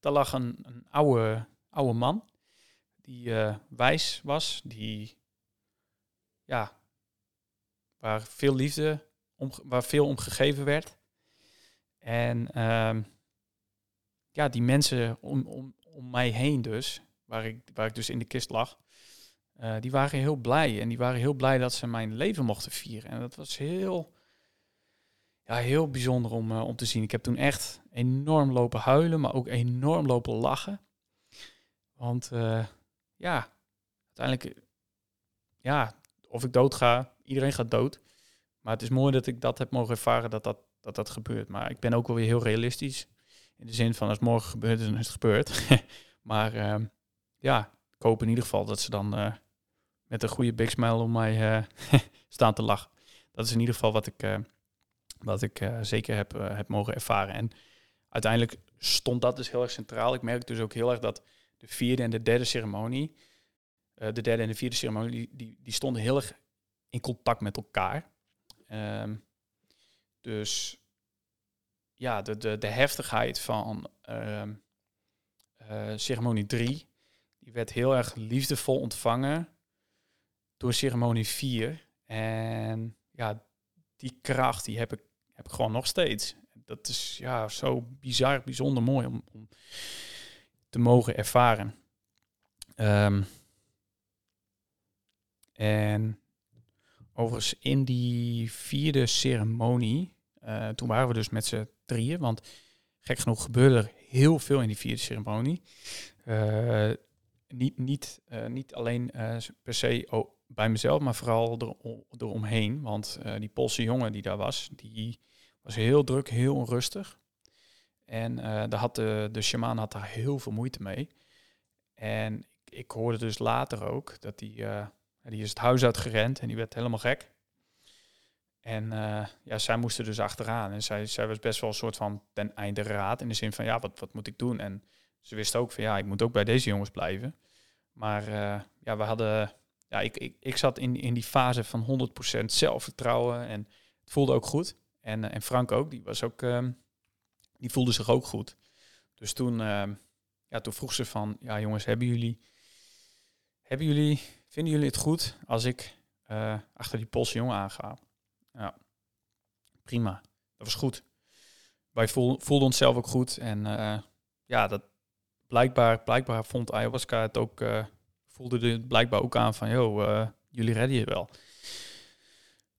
daar lag een, een oude, oude man die uh, wijs was, die ja, waar veel liefde, om, waar veel om gegeven werd. En um, ja, die mensen om, om, om mij heen dus, waar ik, waar ik dus in de kist lag, uh, die waren heel blij. En die waren heel blij dat ze mijn leven mochten vieren. En dat was heel, ja, heel bijzonder om, uh, om te zien. Ik heb toen echt enorm lopen huilen, maar ook enorm lopen lachen. Want uh, ja, uiteindelijk, ja, of ik dood ga, iedereen gaat dood. Maar het is mooi dat ik dat heb mogen ervaren dat dat, dat, dat gebeurt. Maar ik ben ook wel weer heel realistisch. In de zin van als morgen gebeurt, dan is het gebeurd. maar uh, ja, ik hoop in ieder geval dat ze dan eh, met een goede big smile om mij eh, staan te lachen. Dat is in ieder geval wat ik, eh, wat ik zeker heb, heb mogen ervaren. En uiteindelijk stond dat dus heel erg centraal. Ik merk dus ook heel erg dat de vierde en de derde ceremonie, de derde en de vierde ceremonie, die, die, die stonden heel erg in contact met elkaar. Ehm, dus ja, de, de, de heftigheid van ehm, eh, ceremonie 3, die werd heel erg liefdevol ontvangen door ceremonie 4. En ja, die kracht die heb ik, heb gewoon nog steeds. Dat is ja, zo bizar, bijzonder mooi om, om te mogen ervaren. Ehm, en overigens in die vierde ceremonie, eh, toen waren we dus met z'n drieën, want gek genoeg gebeurde er heel veel in die vierde ceremonie. Eh, niet, niet, eh, niet alleen per se oh, bij mezelf, maar vooral er, eromheen. Want die Poolse jongen die daar was, die was heel druk, heel onrustig. En daar had de, de shaman had daar heel veel moeite mee. En ik, hoorde dus later ook dat die, die is het huis uitgerend en die werd helemaal gek. En eh, ja, zij moesten dus achteraan. En zij, zij was best wel een soort van ten einde raad. In de zin van, ja, wat, wat moet ik doen? En ze wist ook van, ja, ik moet ook bij deze jongens blijven. Maar eh, ja, we hadden... Ja, ik, ik, ik zat in, in die fase van 100% zelfvertrouwen. En het voelde ook goed. En, eh, en Frank ook, die was ook... ehm, die voelde zich ook goed. Dus toen, ehm, ja, toen vroeg ze van... Ja, jongens, hebben jullie... Hebben jullie... Vinden jullie het goed als ik achter die Poolse jongen aanga? Ja, prima. Dat was goed. Wij voel, voelden onszelf ook goed. En eh, ja, dat blijkbaar, blijkbaar vond ayahuasca het ook, eh, voelde het blijkbaar ook aan van, joh, eh, jullie redden je wel.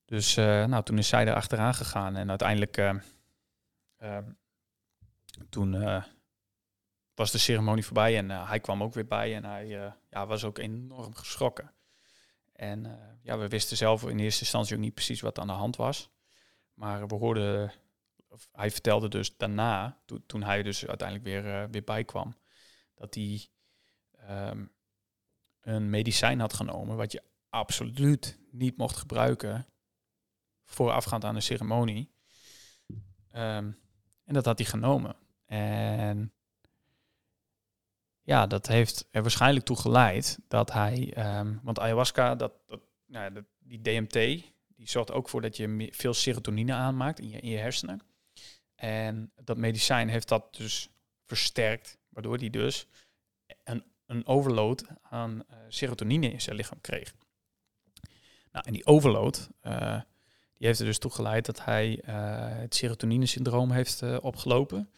Dus nou, toen is zij er achteraan gegaan en uiteindelijk eh, eh, toen was de ceremonie voorbij en hij kwam ook weer bij en hij ja, was ook enorm geschrokken. En eh, ja, we wisten zelf in eerste instantie ook niet precies wat aan de hand was. Maar we hoorden, of hij vertelde dus daarna, to- toen hij dus uiteindelijk weer, eh, weer bijkwam, dat hij ehm, een medicijn had genomen wat je absoluut niet mocht gebruiken voorafgaand aan de ceremonie. Ehm, en dat had hij genomen. En ja, dat heeft er waarschijnlijk toe geleid dat hij, ehm, want ayahuasca, dat, dat, die DMT, die zorgt ook voor dat je veel serotonine aanmaakt in je, in je hersenen. En dat medicijn heeft dat dus versterkt, waardoor hij dus een, een overload aan eh, serotonine in zijn lichaam kreeg. Nou, en die overload, eh, die heeft er dus toe geleid dat hij eh, het serotonine-syndroom heeft opgelopen.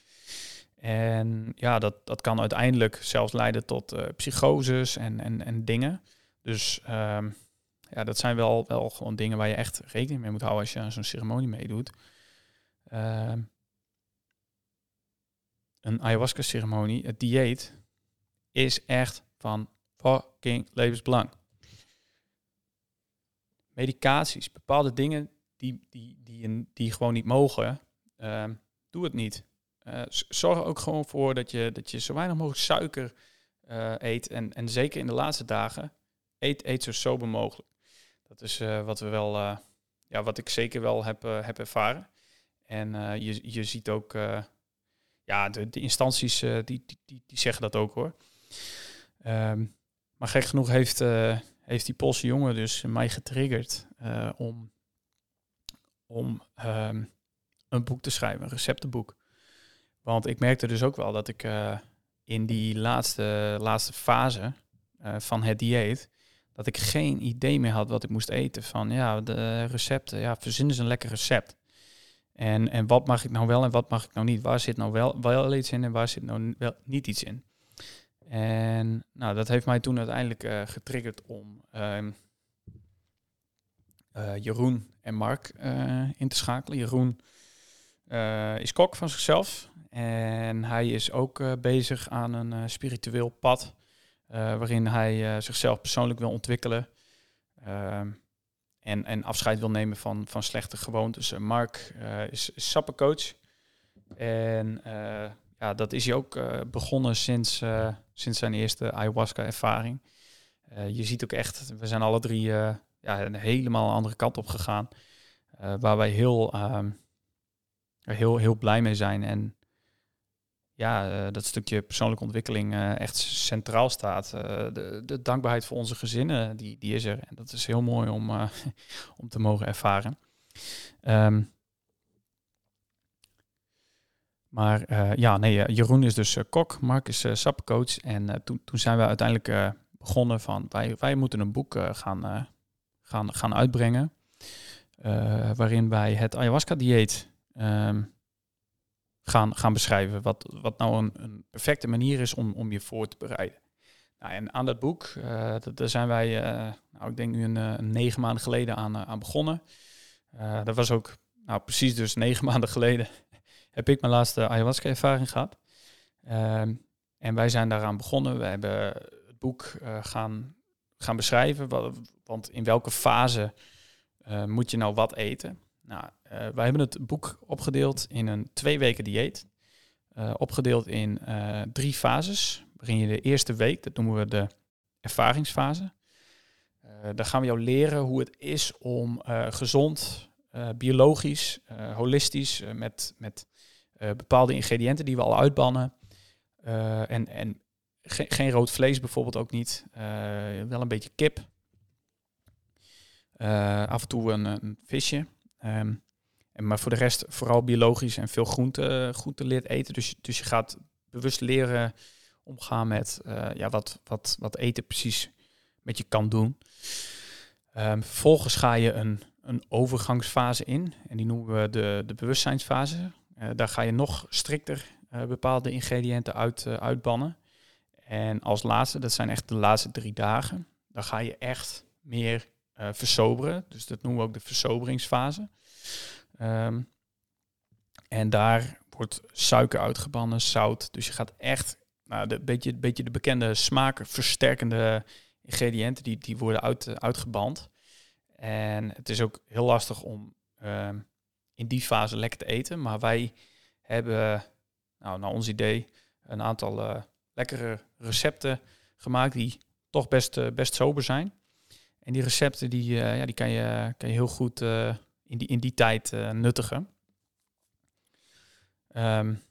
En ja, dat, dat kan uiteindelijk zelfs leiden tot eh, psychoses en, en, en dingen. Dus ehm, ja, dat zijn wel, wel gewoon dingen waar je echt rekening mee moet houden als je aan zo'n ceremonie meedoet. Ehm, een ayahuasca-ceremonie, het dieet, is echt van fucking levensbelang. Medicaties, bepaalde dingen die, die, die, je- die gewoon niet mogen, ehm, doe het niet. Eh, zorg er ook gewoon voor dat je, dat je zo weinig mogelijk suiker eh, eet. En, en zeker in de laatste dagen, eet, eet zo sober mogelijk. Dat is eh, wat we wel, ja, wat ik zeker wel heb, heb ervaren. En je, je ziet ook, ja, de, de instanties die, die, die, die zeggen dat ook hoor. Ehm, maar gek genoeg heeft, heeft die Poolse jongen dus mij getriggerd om, om ehm, een boek te schrijven, een receptenboek. Want ik merkte dus ook wel dat ik eh, in die laatste, laatste fase eh, van het dieet, dat ik geen idee meer had wat ik moest eten. Van ja, de recepten, ja, verzin eens een lekker recept. En, en wat mag ik nou wel en wat mag ik nou niet? Waar zit nou wel, wel iets in en waar zit nou wel niet iets in? En nou, dat heeft mij toen uiteindelijk eh, getriggerd om ehm, eh, Jeroen en Mark in te schakelen. Jeroen is kok van zichzelf en hij is ook eh, bezig aan een eh, spiritueel pad eh, waarin hij zichzelf persoonlijk wil ontwikkelen ehm, en, en afscheid wil nemen van, van slechte gewoontes. Mark is, is sappencoach en ja, dat is hij ook begonnen sinds, sinds zijn eerste ayahuasca-ervaring. je ziet ook echt, we zijn alle drie ja, een helemaal andere kant op gegaan. waar wij heel, ehm, heel, heel blij mee zijn. En ja, dat stukje persoonlijke ontwikkeling echt centraal staat. de, de, dankbaarheid voor onze gezinnen, die, die is er. En dat is heel mooi om, om te mogen ervaren. Um, maar ja, nee, eh, Jeroen is dus kok, Mark is sapcoach. En toen, toen zijn we uiteindelijk begonnen van wij, wij moeten een boek gaan, gaan, gaan uitbrengen. waarin wij het ayahuasca-dieet um, gaan, gaan beschrijven. Wat, wat nou een, een perfecte manier is om, om je voor te bereiden. Nou, en aan dat boek, dat, daar zijn wij, nou, ik denk nu een, een, negen maanden geleden aan, aan begonnen. dat was ook nou, precies dus negen maanden geleden heb ik mijn laatste ayahuasca-ervaring gehad. Ehm, en wij zijn daaraan begonnen. We hebben het boek gaan, gaan beschrijven. want in welke fase moet je nou wat eten? Nou, wij hebben het boek opgedeeld in een twee weken dieet. opgedeeld in drie fases. Waarin je de eerste week, dat noemen we de ervaringsfase. daar gaan we jou leren hoe het is om gezond, biologisch, holistisch, met, met bepaalde ingrediënten die we al uitbannen. En en ge geen rood vlees bijvoorbeeld ook niet. Wel een beetje kip. af en toe een, een visje. Um, en maar voor de rest vooral biologisch en veel groente, groente leert eten. Dus, dus je gaat bewust leren omgaan met ja, wat, wat, wat eten precies met je kan doen. Um, vervolgens ga je een, een overgangsfase in. En die noemen we de, de bewustzijnsfase. Uh, daar ga je nog strikter uh, bepaalde ingrediënten uit, uitbannen. En als laatste, dat zijn echt de laatste drie dagen, dan ga je echt meer versoberen. Dus dat noemen we ook de versoberingsfase. Um, en daar wordt suiker uitgebannen, zout. Dus je gaat echt, nou, de beetje, beetje de bekende smaakversterkende ingrediënten, die, die worden uit, uitgeband. En het is ook heel lastig om ehm, in die fase lekker te eten. Maar wij hebben, nou, naar ons idee, een aantal uh, lekkere recepten gemaakt die toch best, uh, best sober zijn. En die recepten die, ja, die kan, je, kan je heel goed in, die, in die tijd nuttigen. Um,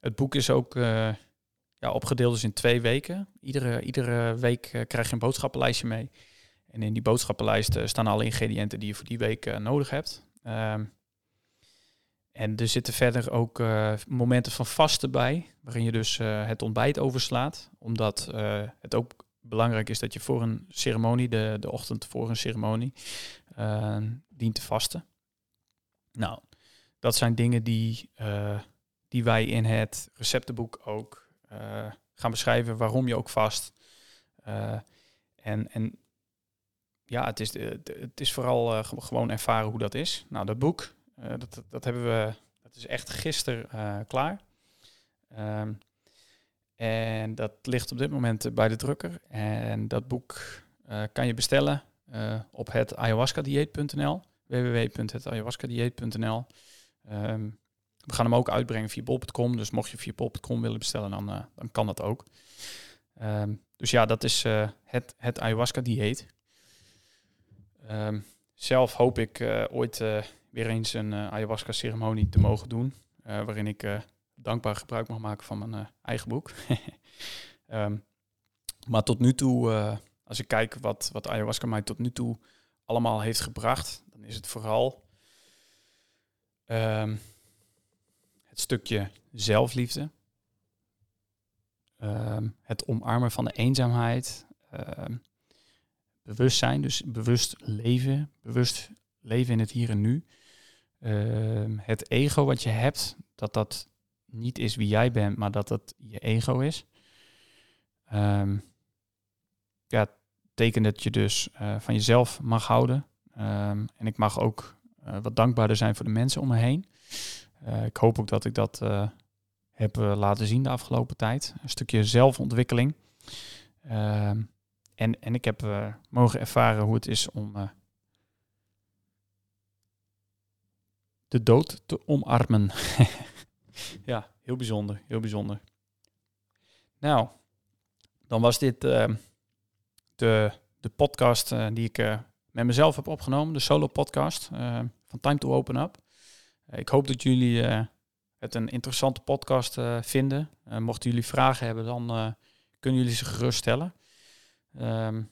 het boek is ook ja, opgedeeld dus in twee weken. Iedere, iedere week krijg je een boodschappenlijstje mee. En in die boodschappenlijst staan alle ingrediënten die je voor die week nodig hebt. Um, en er zitten verder ook uh, momenten van vasten bij, waarin je dus uh, het ontbijt overslaat. Omdat uh, het ook belangrijk is dat je voor een ceremonie, de, de ochtend voor een ceremonie, dient te vasten. Nou, dat zijn dingen die, die wij in het receptenboek ook gaan beschrijven, waarom je ook vast. en, en ja, het is, het is vooral gewoon ervaren hoe dat is. Nou, dat boek, dat, dat hebben we, dat is echt gisteren klaar. Um, en dat ligt op dit moment bij de drukker. En dat boek kan je bestellen op het ayahuasca-dieet.nl. www.hetayahuasca-dieet.nl. Um, ehm, we gaan hem ook uitbrengen via bol.com. Dus mocht je via bol.com willen bestellen, dan, dan kan dat ook. Um, dus ja, dat is het, het ayahuasca-dieet. zelf hoop ik ooit weer eens een ayahuasca-ceremonie te mogen doen. Waarin ik dankbaar gebruik mag maken van mijn eigen boek. maar tot nu toe, als ik kijk wat, wat ayahuasca mij tot nu toe allemaal heeft gebracht, dan is het vooral um, het stukje zelfliefde. Um, het omarmen van de eenzaamheid. bewustzijn, dus bewust leven, bewust leven in het hier en nu. Ehm, het ego wat je hebt, dat dat niet is wie jij bent, maar dat dat je ego is. Um, ja, betekent dat je dus uh, van jezelf mag houden. Um, en ik mag ook uh, wat dankbaarder zijn voor de mensen om me heen. Uh, ik hoop ook dat ik dat heb laten zien de afgelopen tijd. Een stukje zelfontwikkeling. en, en ik heb mogen ervaren hoe het is om de dood te omarmen. ja, heel bijzonder, heel bijzonder. Nou, dan was dit uh, de, de podcast uh, die ik uh, met mezelf heb opgenomen, de solo podcast van Time to Open Up. ik hoop dat jullie het een interessante podcast vinden. mochten jullie vragen hebben, dan kunnen jullie ze gerust stellen. Um,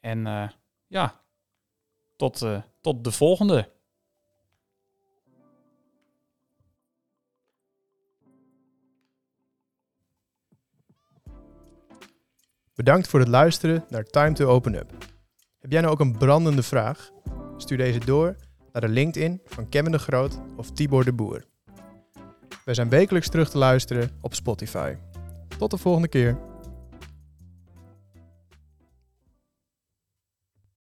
en ja, tot, tot de volgende. Bedankt voor het luisteren naar Time to Open Up. Heb jij nou ook een brandende vraag? Stuur deze door naar de LinkedIn van Kevin de Groot of Tibor de Boer. Wij zijn wekelijks terug te luisteren op Spotify. Tot de volgende keer.